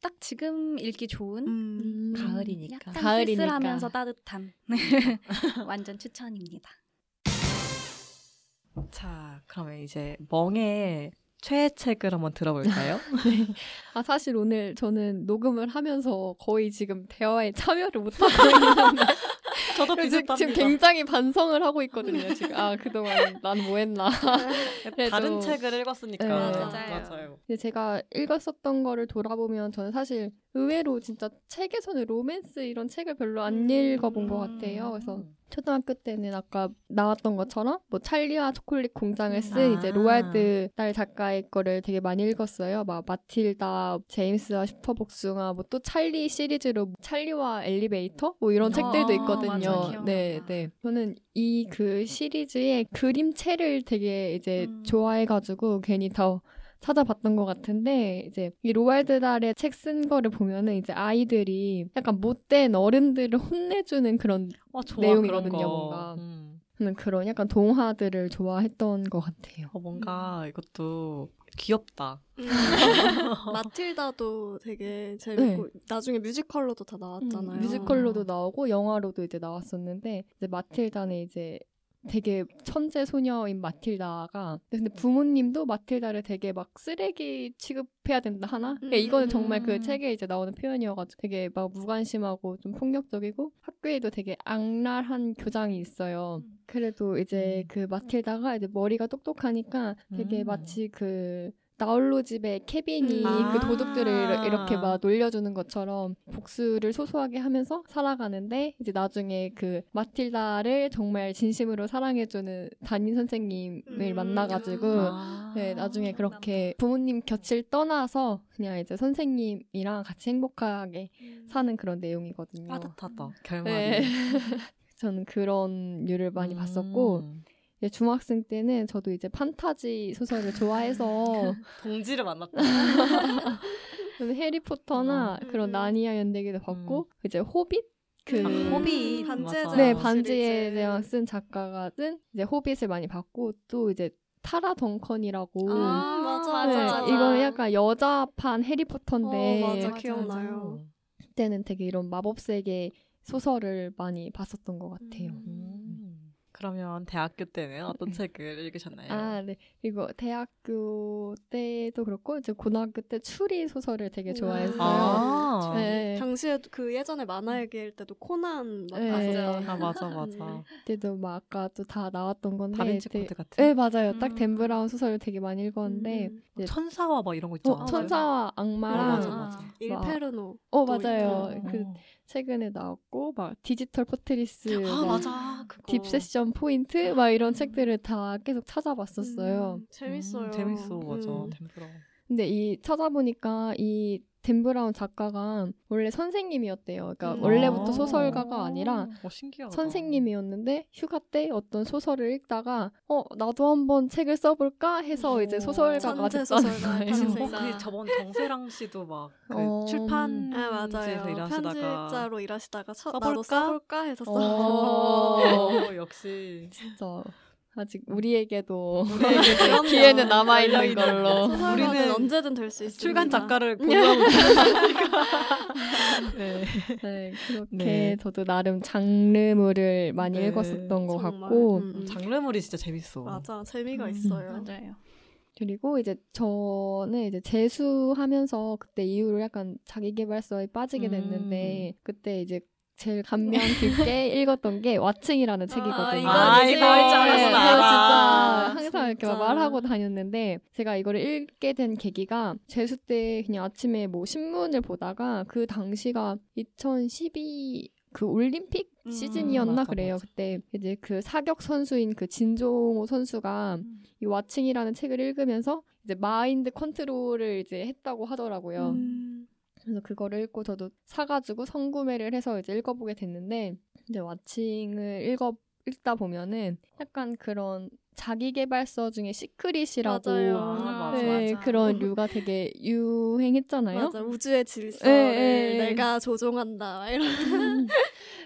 음. 딱 지금 읽기 좋은 음. 음. 가을이니까. 약간 가을이니까. 쓸쓸하면서 따뜻한 (laughs) 완전 추천입니다. 자, 그러면 이제 멍의 최애 책을 한번 들어볼까요? (laughs) 아 사실 오늘 저는 녹음을 하면서 거의 지금 대화에 참여를 못 하고 (laughs) 있는데 저도 지금, 비슷합니다. 지금 굉장히 반성을 하고 있거든요. 지금 아 그동안 난 뭐했나. (laughs) 다른 책을 읽었으니까 네. 맞아요. 맞아요. 근데 제가 읽었었던 거를 돌아보면 저는 사실 의외로 진짜 책에서는 로맨스 이런 책을 별로 안 음. 읽어본 것 같아요. 그래서 초등학교 때는 아까 나왔던 것처럼 뭐 찰리와 초콜릿 공장을 쓴 아. 이제 로알드 달 작가의 거를 되게 많이 읽었어요. 막 마틸다, 제임스와 슈퍼복숭아, 뭐 또 찰리 시리즈로 찰리와 엘리베이터 뭐 이런 아, 책들도 있거든요. 맞아. 네, 네. 저는 이 그 시리즈의 그림체를 되게 이제 음. 좋아해가지고 괜히 더 찾아봤던 것 같은데 이제 이 로알드 달의 책 쓴 거를 보면은 이제 아이들이 약간 못된 어른들을 혼내주는 그런 와, 좋아, 내용이거든요, 그런 거. 뭔가. 음. 저는 그런 약간 동화들을 좋아했던 것 같아요. 어, 뭔가 이것도 귀엽다. 음. (laughs) 마틸다도 되게 재밌고 나중에 뮤지컬로도 다 나왔잖아요. 음, 뮤지컬로도 나오고 영화로도 이제 나왔었는데 이제 마틸다는 이제 되게 천재 소녀인 마틸다가 근데 부모님도 마틸다를 되게 막 쓰레기 취급해야 된다 하나? 그러니까 이거는 정말 그 음. 책에 이제 나오는 표현이어가지고 되게 막 무관심하고 좀 폭력적이고 학교에도 되게 악랄한 교장이 있어요. 그래도 이제 음. 그 마틸다가 이제 머리가 똑똑하니까 되게 음. 마치 그 나홀로 집에 케빈이 음. 그 도둑들을 아. 이렇게 막 놀려주는 것처럼 복수를 소소하게 하면서 살아가는데 이제 나중에 그 마틸다를 정말 진심으로 사랑해주는 담임 선생님을 음. 만나가지고 아. 네, 나중에 그렇게 부모님 곁을 떠나서 그냥 이제 선생님이랑 같이 행복하게 사는 그런 내용이거든요. 빠듯하다. 결말이. 네. (laughs) 저는 그런 류를 많이 봤었고 음. 이제 중학생 때는 저도 이제 판타지 소설을 좋아해서 (laughs) 동지를 만났다. (laughs) 해리포터나 음. 그런 나니아 연대기도 봤고 이제 호빗 그 아, 호빗. 반지의 맞아. 네 시리즈. 제왕 쓴 작가가 쓴 이제 호빗을 많이 봤고 또 이제 타라 덩컨이라고 아, 맞아, 네, 맞아, 맞아. 이거는 약간 여자판 해리포터인데 어. 맞아, 기억나요. 그때는 되게 이런 마법 세계 소설을 많이 봤었던 것 같아요. 음. 음. 그러면 대학교 때는 어떤 책을 읽으셨나요? 아, 네. 그리고 대학교 때도 그렇고 이제 고등학교 때 추리 소설을 되게 좋아했어요. 아. 네. 당시에 그 예전에 만화 얘기할 때도 코난 막 네. 아 맞아 맞아. 그때도 막 아까 또 다 나왔던 건데 다빈치 되게- 코드 같은. 네, 맞아요. 딱 음. 댄 브라운 소설을 되게 많이 읽었는데 음. 이제 천사와 막 이런 거 있잖아. 어, 천사와 어, 악마랑 맞아 아. 맞아. 일페르노. 어, 또 맞아요. 그 최근에 나왔고 막 디지털 포트리스 아막 맞아. 그거. 딥세션 포인트 막 이런 책들을 다 계속 찾아봤었어요. 음, 재밌어요. 음, 재밌어 맞아. 음. 템프라. 근데 이 찾아보니까 이 댄 브라운 작가가 원래 선생님이었대요. 그러니까 음. 원래부터 아. 소설가가 아니라 어. 선생님이었는데 휴가 때 어떤 소설을 읽다가 어 나도 한번 책을 써볼까 해서 이제 오. 소설가가 천재 됐다는 소설가 거예요. 탄생. 어, 그 저번 정세랑 씨도 막 그 어. 출판 네 맞아요. 일하시다가 편집자로 일하시다가 쳐, 써볼까? 나도 써볼까 해서 써. 어. 어, (laughs) 역시 진짜 아직 우리에게도 그럼요. (laughs) 기회는 남아 있는 걸로. 우리는 언제든 될 수 있습니다. 출간 작가를 (laughs) 보유하고 있으니까. 네. 네, 그렇게 네. 저도 나름 장르물을 많이 네, 읽었었던 것 정말. 같고 음, 음. 장르물이 진짜 재밌어. 맞아 재미가 음, 있어요. 맞아요. 그리고 이제 저는 이제 재수하면서 그때 이후로 약간 자기계발서에 빠지게 됐는데 그때 이제 제일 감명 깊게 (laughs) 읽었던 게 왓칭이라는 책이거든요. 이거 아, 이제 이거 나올 줄 네, 알았어. 그래서 나. 진짜 항상 이렇게 진짜. 말하고 다녔는데 제가 이거를 읽게 된 계기가 재수 때 그냥 아침에 뭐 신문을 보다가 그 당시가 2012 그 올림픽 음, 시즌이었나 맞아, 그래요. 맞아. 그때 이제 그 사격 선수인 그 진종호 선수가 음. 이 왓칭이라는 책을 읽으면서 이제 마인드 컨트롤을 이제 했다고 하더라고요. 음. 그래서 그거를 읽고 저도 사가지고 선구매를 해서 이제 읽어보게 됐는데 이제 Watching을 읽어 읽다 보면은 약간 그런 자기계발서 중에 Secret이라고 맞아요. 아, 맞아, 네, 맞아. 그런 류가 되게 유행했잖아요. 맞아 우주의 질서를 예, 예, 예. 내가 조종한다 이런. (laughs)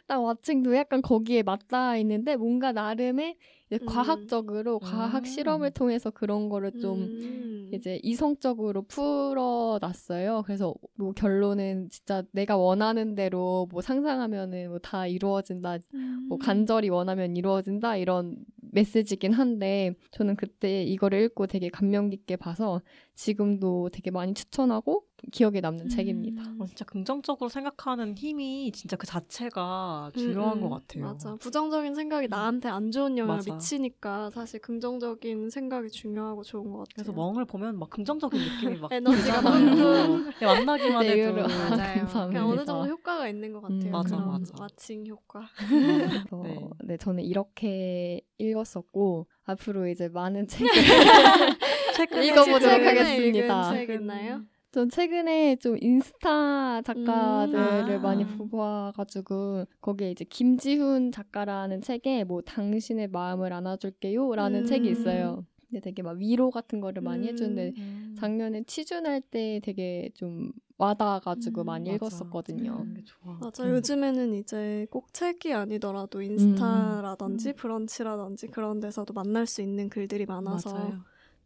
딱 Watching도 약간 거기에 맞닿아 있는데 뭔가 나름의 이제 음. 과학적으로 과학 음. 실험을 통해서 그런 거를 좀 음. 이제 이성적으로 풀어놨어요. 그래서 뭐 결론은 진짜 내가 원하는 대로 뭐 상상하면은 뭐 다 이루어진다. 음. 뭐 간절히 원하면 이루어진다 이런 메시지긴 한데 저는 그때 이거를 읽고 되게 감명 깊게 봐서 지금도 되게 많이 추천하고 기억에 남는 음. 책입니다. 어, 진짜 긍정적으로 생각하는 힘이 진짜 그 자체가 중요한 음, 것 음. 같아요. 맞아. 부정적인 생각이 나한테 안 좋은 영향을 맞아. 미치니까 사실 긍정적인 생각이 중요하고 좋은 것 같아요. 그래서 멍을 보면 막 긍정적인 느낌이 막 (laughs) 에너지가. (laughs) 예, 만나기만 네, 해도 이거로. 맞아요. 감사합니다. 그냥 어느 정도 효과가 있는 것 같아요. 음, 맞아, 맞아. 마칭 효과. 그래서 (laughs) 네. 네. 저는 이렇게 읽었었고 앞으로 이제 많은 책을 읽어보도록 하겠습니다. 책 있나요? 전 최근에 좀 인스타 작가들을 음. 많이 아. 봐가지고 거기에 이제 김지훈 작가라는 책에 뭐 당신의 마음을 안아줄게요라는 음. 책이 있어요. 근데 되게 막 위로 같은 거를 많이 음. 해주는데 음. 작년에 취준할 때 되게 좀 와닿아가지고 음, 많이 맞아. 읽었었거든요. 좋아. 맞아. 음. 요즘에는 이제 꼭 책이 아니더라도 인스타라든지 음. 브런치라든지 그런 데서도 만날 수 있는 글들이 많아서 맞아요.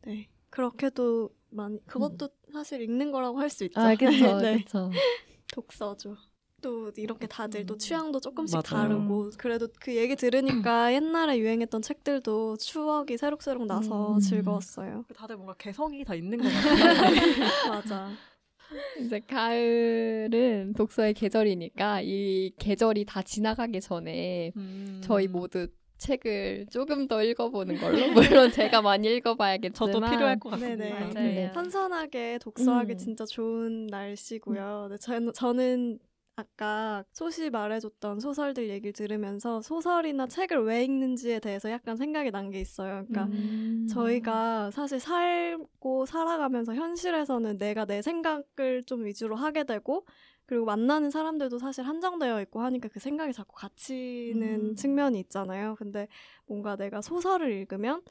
네. 그렇게도 많이 그것도 사실 읽는 거라고 할 수 있죠. 아, 그쵸, (laughs) 네. 그쵸. 독서죠. 또 이렇게 다들 또 음. 취향도 조금씩 맞아요. 다르고 그래도 그 얘기 들으니까 옛날에 유행했던 책들도 추억이 새록새록 나서 음. 즐거웠어요. 다들 뭔가 개성이 다 있는 것 (laughs) 같아요. 맞아. 이제 가을은 독서의 계절이니까 이 계절이 다 지나가기 전에 음. 저희 모두 책을 조금 더 읽어보는 걸로 (laughs) 물론 제가 많이 읽어봐야겠지만 저도 필요할 것 같습니다. 네네. 맞아요. 네. 선선하게 독서하기 음. 진짜 좋은 날씨고요. 네, 저는, 저는 아까 소시 말해줬던 소설들 얘기를 들으면서 소설이나 책을 왜 읽는지에 대해서 약간 생각이 난 게 있어요. 그러니까 음. 저희가 사실 살고 살아가면서 현실에서는 내가 내 생각을 좀 위주로 하게 되고 그리고 만나는 사람들도 사실 한정되어 있고 하니까 그 생각이 자꾸 갇히는 음. 측면이 있잖아요. 근데 뭔가 내가 소설을 읽으면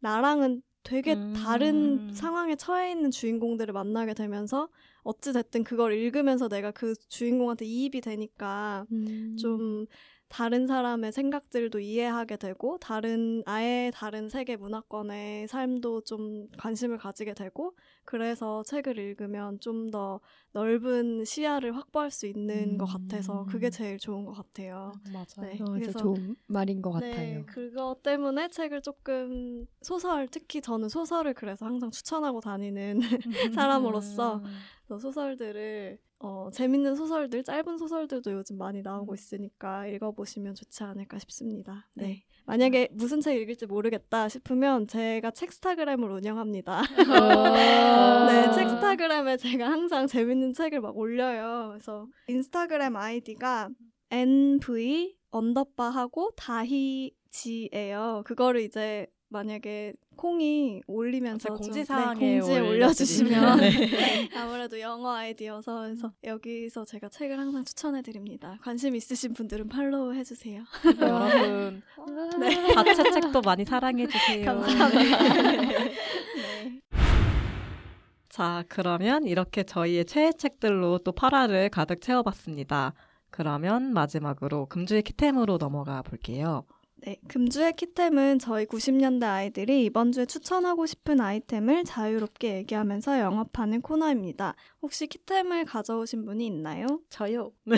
나랑은 되게 음. 다른 상황에 처해 있는 주인공들을 만나게 되면서 어찌 됐든 그걸 읽으면서 내가 그 주인공한테 이입이 되니까 음. 좀 다른 사람의 생각들도 이해하게 되고 다른 아예 다른 세계 문화권의 삶도 좀 관심을 가지게 되고 그래서 책을 읽으면 좀 더 넓은 시야를 확보할 수 있는 것 같아서 그게 제일 좋은 것 같아요. 맞아요. 네. 어, 그래서- 좋은 말인 것 네, 같아요. 그것 때문에 책을 조금 소설 특히 저는 소설을 그래서 항상 추천하고 다니는 (laughs) 사람으로서 그래서 소설들을 어, 재밌는 소설들, 짧은 소설들도 요즘 많이 나오고 있으니까 읽어보시면 좋지 않을까 싶습니다. 네. 만약에 무슨 책 읽을지 모르겠다 싶으면 제가 책스타그램을 운영합니다. (laughs) 네, 책스타그램에 제가 항상 재밌는 책을 막 올려요. 그래서 인스타그램 아이디가 nv 언더바하고 다희지예요. 그거를 이제 만약에 콩이 올리면서 제 좀, 공지사항에 (laughs) 네, 공지에 올려주시면 네. 아무래도 영어 아이디여서 그래서 여기서 제가 책을 항상 추천해드립니다. 관심 있으신 분들은 팔로우 해주세요. 여러분 (laughs) 네. 자체 책도 많이 사랑해 주세요. 감사합니다. (laughs) 네. 자, 그러면 이렇게 저희의 최애 책들로 또 8화를 가득 채워봤습니다. 그러면 마지막으로 금주의 키템으로 넘어가 볼게요. 네, 금주의 키템은 저희 90년대 아이들이 이번 주에 추천하고 싶은 아이템을 자유롭게 얘기하면서 영업하는 코너입니다. 혹시 키템을 가져오신 분이 있나요? 저요. 네,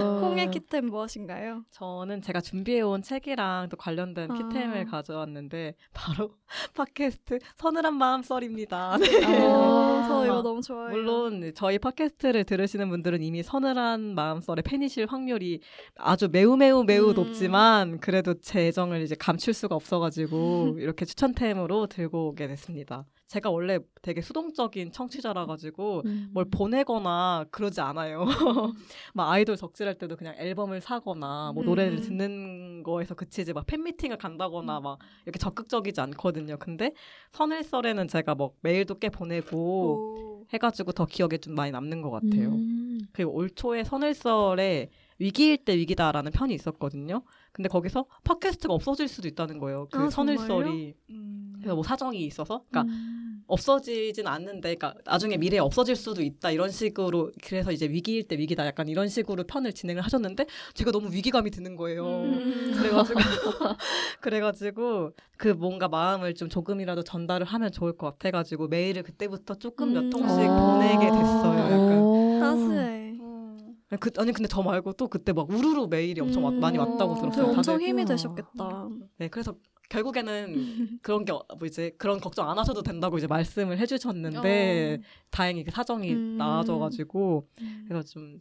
어. 콩의 키템 무엇인가요? 저는 제가 준비해온 책이랑 또 관련된 아. 키템을 가져왔는데 바로 (laughs) 팟캐스트 서늘한 마음 썰입니다. 네. 어, 저 이거 아, 너무 좋아해요. 물론 저희 팟캐스트를 들으시는 분들은 이미 서늘한 마음 썰의 팬이실 확률이 아주 매우 매우 매우 음. 높지만 그래도 제 애정을 이제 감출 수가 없어가지고 (laughs) 이렇게 추천템으로 들고 오게 됐습니다. 제가 원래 되게 수동적인 청취자라 가지고 음. 뭘 보내거나 그러지 않아요. (laughs) 막 아이돌 덕질할 때도 그냥 앨범을 사거나 뭐 노래를 음. 듣는 거에서 그치지 막 팬미팅을 간다거나 막 이렇게 적극적이지 않거든요. 근데 선일설에는 제가 뭐 메일도 꽤 보내고 오. 해가지고 더 기억에 좀 많이 남는 것 같아요. 음. 그리고 올 초에 선일설에 위기일 때 위기다라는 편이 있었거든요. 근데 거기서 팟캐스트가 없어질 수도 있다는 거예요. 그 아, 선일설이 음. 그래서 뭐 사정이 있어서 그러니까 음. 없어지진 않는데, 그러니까 나중에 미래에 없어질 수도 있다 이런 식으로 그래서 이제 위기일 때 위기다 약간 이런 식으로 편을 진행을 하셨는데 제가 너무 위기감이 드는 거예요. 음. 그래가지고 (laughs) 그래가지고 그 뭔가 마음을 좀 조금이라도 전달을 하면 좋을 것 같아가지고 메일을 그때부터 조금 몇 음. 통씩 어. 보내게 됐어요. 약간. 어. 따스해. 그, 아니 근데 저 말고 또 그때 막 우르르 메일이 엄청 왔- 음. 많이 왔다고 어. 들었어요. 엄청 다들 힘이 우와. 되셨겠다. 네 그래서 결국에는 그런 게 뭐 이제 그런 걱정 안 하셔도 된다고 이제 말씀을 해주셨는데 어. 다행히 그 사정이 음. 나아져가지고 그래서 좀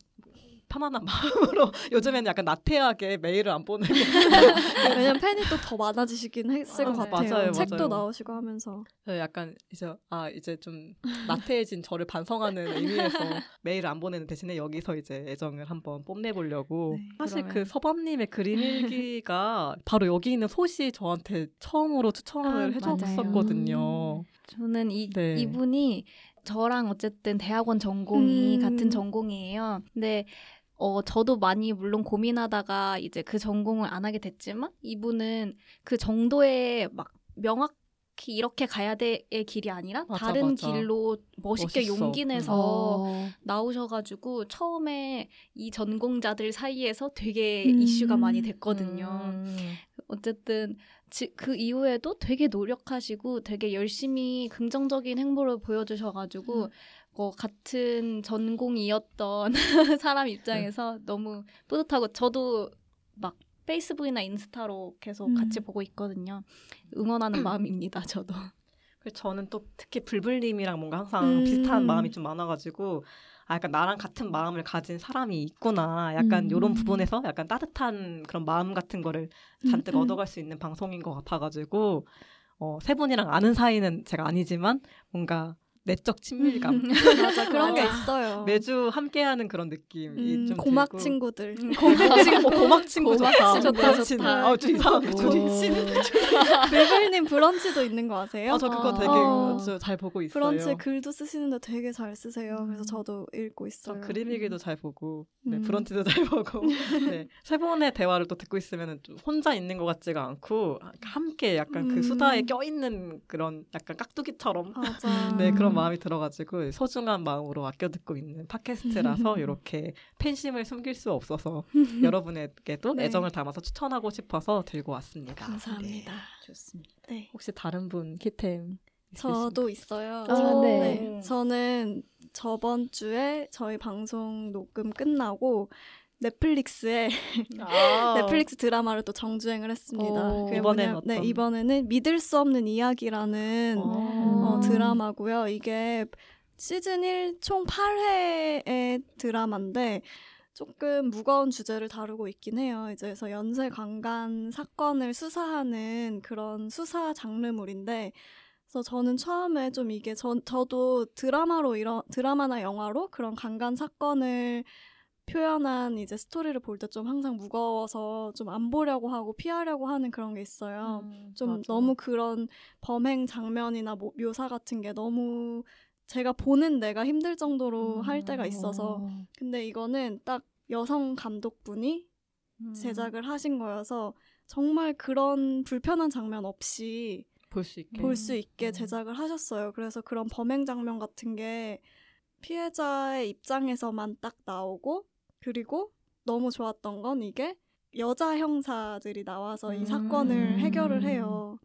편안한 (laughs) 마음으로 요즘에는 약간 나태하게 메일을 안 보내고 (laughs) 왜냐면 팬이 또 더 많아지시긴 했을 아, 것 네. 같아요. 맞아요, 책도 맞아요. 나오시고 하면서. 약간 이제 아 이제 좀 나태해진 저를 반성하는 의미에서 (laughs) 메일을 안 보내는 대신에 여기서 이제 애정을 한번 뽐내보려고 네, 사실 그러면- 그 서밤님의 그림 일기가 바로 여기 있는 소시 저한테 처음으로 추천을 아, 해줬었거든요. 저는 이 네. 이분이 저랑 어쨌든 대학원 전공이 음. 같은 전공이에요. 근데 어 저도 많이 물론 고민하다가 이제 그 전공을 안 하게 됐지만 이분은 그 정도의 막 명확 히 이렇게 가야 될의 길이 아니라 맞아, 다른 맞아. 길로 멋있게 멋있어. 용기 내서 어. 나오셔가지고 처음에 이 전공자들 사이에서 되게 음. 이슈가 많이 됐거든요. 음. 어쨌든 지- 그 이후에도 되게 노력하시고 되게 열심히 긍정적인 행보를 보여주셔가지고 어, 같은 전공이었던 (laughs) 사람 입장에서 너무 뿌듯하고 저도 막 페이스북이나 인스타로 계속 음. 같이 보고 있거든요. 응원하는 (clears throat) 마음입니다. 저도. 그래서 저는 또 특히 불불님이랑 뭔가 항상 음. 비슷한 마음이 좀 많아가지고 아 약간 나랑 같은 마음을 가진 사람이 있구나 약간 음. 이런 부분에서 약간 따뜻한 그런 마음 같은 거를 잔뜩 음, 음. 얻어갈 수 있는 방송인 것 같아가지고 어, 세 분이랑 아는 사이는 제가 아니지만 뭔가 내적 친밀감 (laughs) 맞아 그런 게. 있어요. 매주 함께하는 그런 느낌이 음, 좀 고막 들고. 친구들. 고막 친구 어, 고막 친구 고막 좋다 친구 좋다. 좋다. 아, 좀 이상한. 리블님 브런치도 있는 거 아세요? 아, 저 그거 어. 되게 어. 저잘 보고 있어요. 브런치 글도 쓰시는데 되게 잘 쓰세요. 그래서 음. 저도 읽고 저 있어요. 그림 일기도 잘 보고, 네, 음. 브런치도 잘 보고, 네, 세 분의 대화를 또 듣고 있으면 좀 혼자 있는 것 같지가 않고, 함께 약간 그 음. 수다에 껴 있는 그런 약간 깍두기처럼, 맞아. 네, 음. 그런 마음이 들어가지고, 소중한 마음으로 아껴 듣고 있는 팟캐스트라서, (laughs) 음. 이렇게 팬심을 숨길 수 없어서, (laughs) 여러분에게도 네. 애정을 담아서 추천하고 싶어서 들고 왔습니다. 감사합니다. 좋습니다. 네. 혹시 다른 분 키템? 저도 있어요. 아, 저- 네. 저는 저번 주에 저희 방송 녹음 끝나고 넷플릭스에 아, (laughs) 넷플릭스 드라마를 또 정주행을 했습니다. 뭐냐- 네? 이번에는 믿을 수 없는 이야기라는 어. 어, 음. 드라마고요. 이게 시즌 1 총 8회의 드라마인데 조금 무거운 주제를 다루고 있긴 해요. 이제 그래서 연쇄 강간 사건을 수사하는 그런 수사 장르물인데 그래서 저는 처음에 좀 이게 전 저도 드라마로 이런 드라마나 영화로 그런 강간 사건을 표현한 이제 스토리를 볼 때 좀 항상 무거워서 좀 안 보려고 하고 피하려고 하는 그런 게 있어요. 음, 좀 맞아. 너무 그런 범행 장면이나 뭐 묘사 같은 게 너무 제가 보는 내가 힘들 정도로 음, 할 때가 있어서 어. 근데 이거는 딱 여성 감독분이 음. 제작을 하신 거여서 정말 그런 불편한 장면 없이 볼 수 있게. 볼 수 있게 음. 제작을 하셨어요. 그래서 그런 범행 장면 같은 게 피해자의 입장에서만 딱 나오고 그리고 너무 좋았던 건 이게 여자 형사들이 나와서 이 음. 사건을 해결을 해요.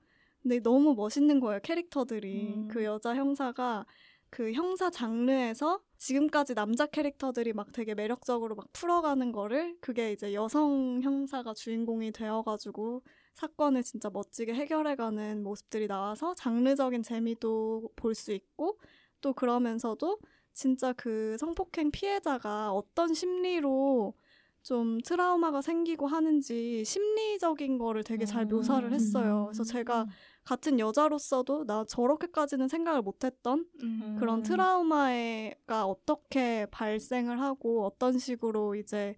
근데 너무 멋있는 거예요, 캐릭터들이. 음. 그 여자 형사가 그 형사 장르에서 지금까지 남자 캐릭터들이 막 되게 매력적으로 막 풀어가는 거를 그게 이제 여성 형사가 주인공이 되어가지고 사건을 진짜 멋지게 해결해가는 모습들이 나와서 장르적인 재미도 볼 수 있고 또 그러면서도 진짜 그 성폭행 피해자가 어떤 심리로 좀 트라우마가 생기고 하는지 심리적인 거를 되게 잘 묘사를 했어요. 그래서 제가 같은 여자로서도 나 저렇게까지는 생각을 못했던 음. 그런 트라우마가 어떻게 발생을 하고 어떤 식으로 이제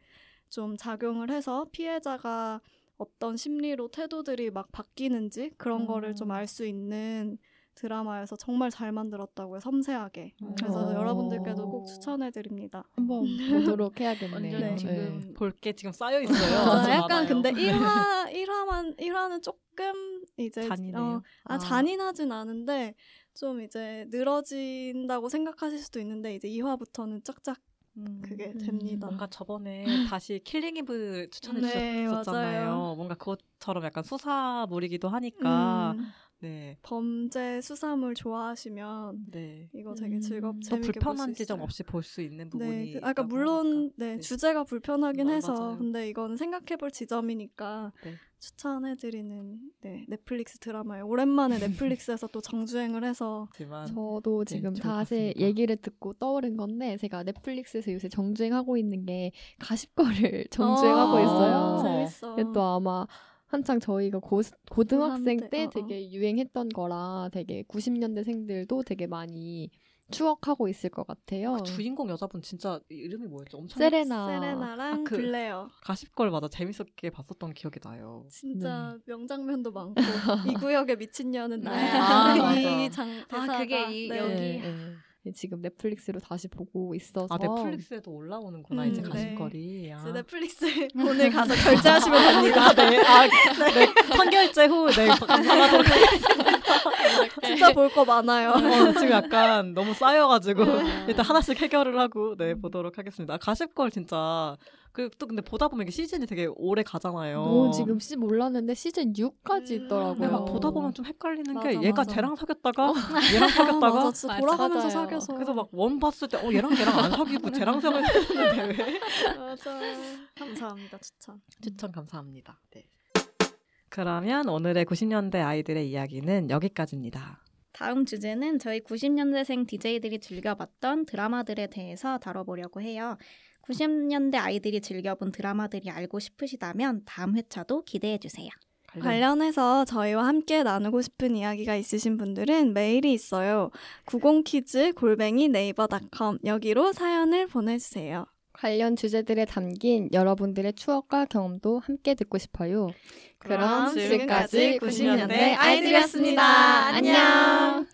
좀 작용을 해서 피해자가 어떤 심리로 태도들이 막 바뀌는지 그런 거를 좀 음. 알수 있는 드라마여서 정말 잘 만들었다고요 섬세하게 그래서 어. 여러분들께도 꼭 추천해 드립니다 한번 (laughs) 보도록 해야겠네요. 네. 지금 볼게 지금 쌓여 있어요. 아주 약간. 근데 1화 1화만 1화는 조금 이제 잔인해요. 어, 아, 아. 잔인하진 않은데 좀 이제 늘어진다고 생각하실 수도 있는데 이제 2화부터는 쫙쫙 음. 그게 음. 됩니다. 뭔가 저번에 (laughs) 다시 Killing Eve 추천해 네, 주셨잖아요. 맞아요. 뭔가 그것처럼 약간 수사물이기도 하니까 음, 네. 범죄 수사물 좋아하시면 네. 이거 되게 음. 즐겁 더 재밌게 불편한 지점. 없이 볼 수 있는 부분이 네, 그- 아까 물론. 네, 네. 주제가 불편하긴 마- 해서 맞아요. 근데 이거는 생각해 볼 지점이니까 네. 추천해 드리는 네, 넷플릭스 드라마예요. 오랜만에 (laughs) 넷플릭스에서 또 정주행을 해서 저도 네, 지금 봤습니다. 얘기를 듣고 떠오른 건데 제가 넷플릭스에서 요새 정주행하고 있는 게 가십거를 (laughs) 정주행하고 어, 있어요. 재밌어. 이게 또 아마 한창 저희가 고, 고등학생 때 어, 어. 되게 유행했던 거라 되게 90년대생들도 되게 많이 추억하고 있을 것 같아요. 그 주인공 여자분 진짜 이름이 뭐였죠? 엄청 세레나. 세레나랑 아, 그- 블레어 가십걸 맞아 재밌었게 봤었던 기억이 나요. 진짜 네. 명장면도 많고 (laughs) 이 구역의 미친년은 나야 아, (laughs) 이. 장 아, 대사가 그게 이- 네. 여기. 네, 네. 지금 넷플릭스로 다시 보고 있어서 아 넷플릭스에도 올라오는구나 음, 이제 네. 가십걸이. 아. 넷플릭스 (laughs) 오늘 가서 결제하시면 됩니다. 네, 아, (laughs) 네, 선결제 후, 네, 감사하도록 진짜 볼 거 많아요. 어, 지금 약간 너무 쌓여가지고 일단 하나씩 해결을 하고 네 보도록 하겠습니다. 아, 가십걸 진짜 그또 근데 보다 보면 이게 시즌이 되게 오래 가잖아요. 오, 지금 시 몰랐는데 시즌 6까지 음. 있더라고요. 근데 막 보다 보면 좀 헷갈리는 게 맞아, 얘가 맞아. 쟤랑 사귀었다가 얘랑 사귀었다가 맞아. 돌아가면서 맞아요. 사귀어서 그래서 막 원 봤을 때 어 얘랑 걔랑 안 사귀고 쟤랑 사귀었는데 왜? 맞아. 감사합니다 추천. 추천 감사합니다. 네. 그러면 오늘의 90년대 아이들의 이야기는 여기까지입니다. 다음 주제는 저희 90년대생 DJ들이 즐겨봤던 드라마들에 대해서 다뤄보려고 해요. 90년대 아이들이 즐겨본 드라마들이 알고 싶으시다면 다음 회차도 기대해 주세요. 관련해서 저희와 함께 나누고 싶은 이야기가 있으신 분들은 메일이 있어요. 90키즈 골뱅이 네이버닷컴 여기로 사연을 보내주세요. 관련 주제들에 담긴 여러분들의 추억과 경험도 함께 듣고 싶어요. 그럼 지금까지 90년대 아이들이었습니다. 안녕.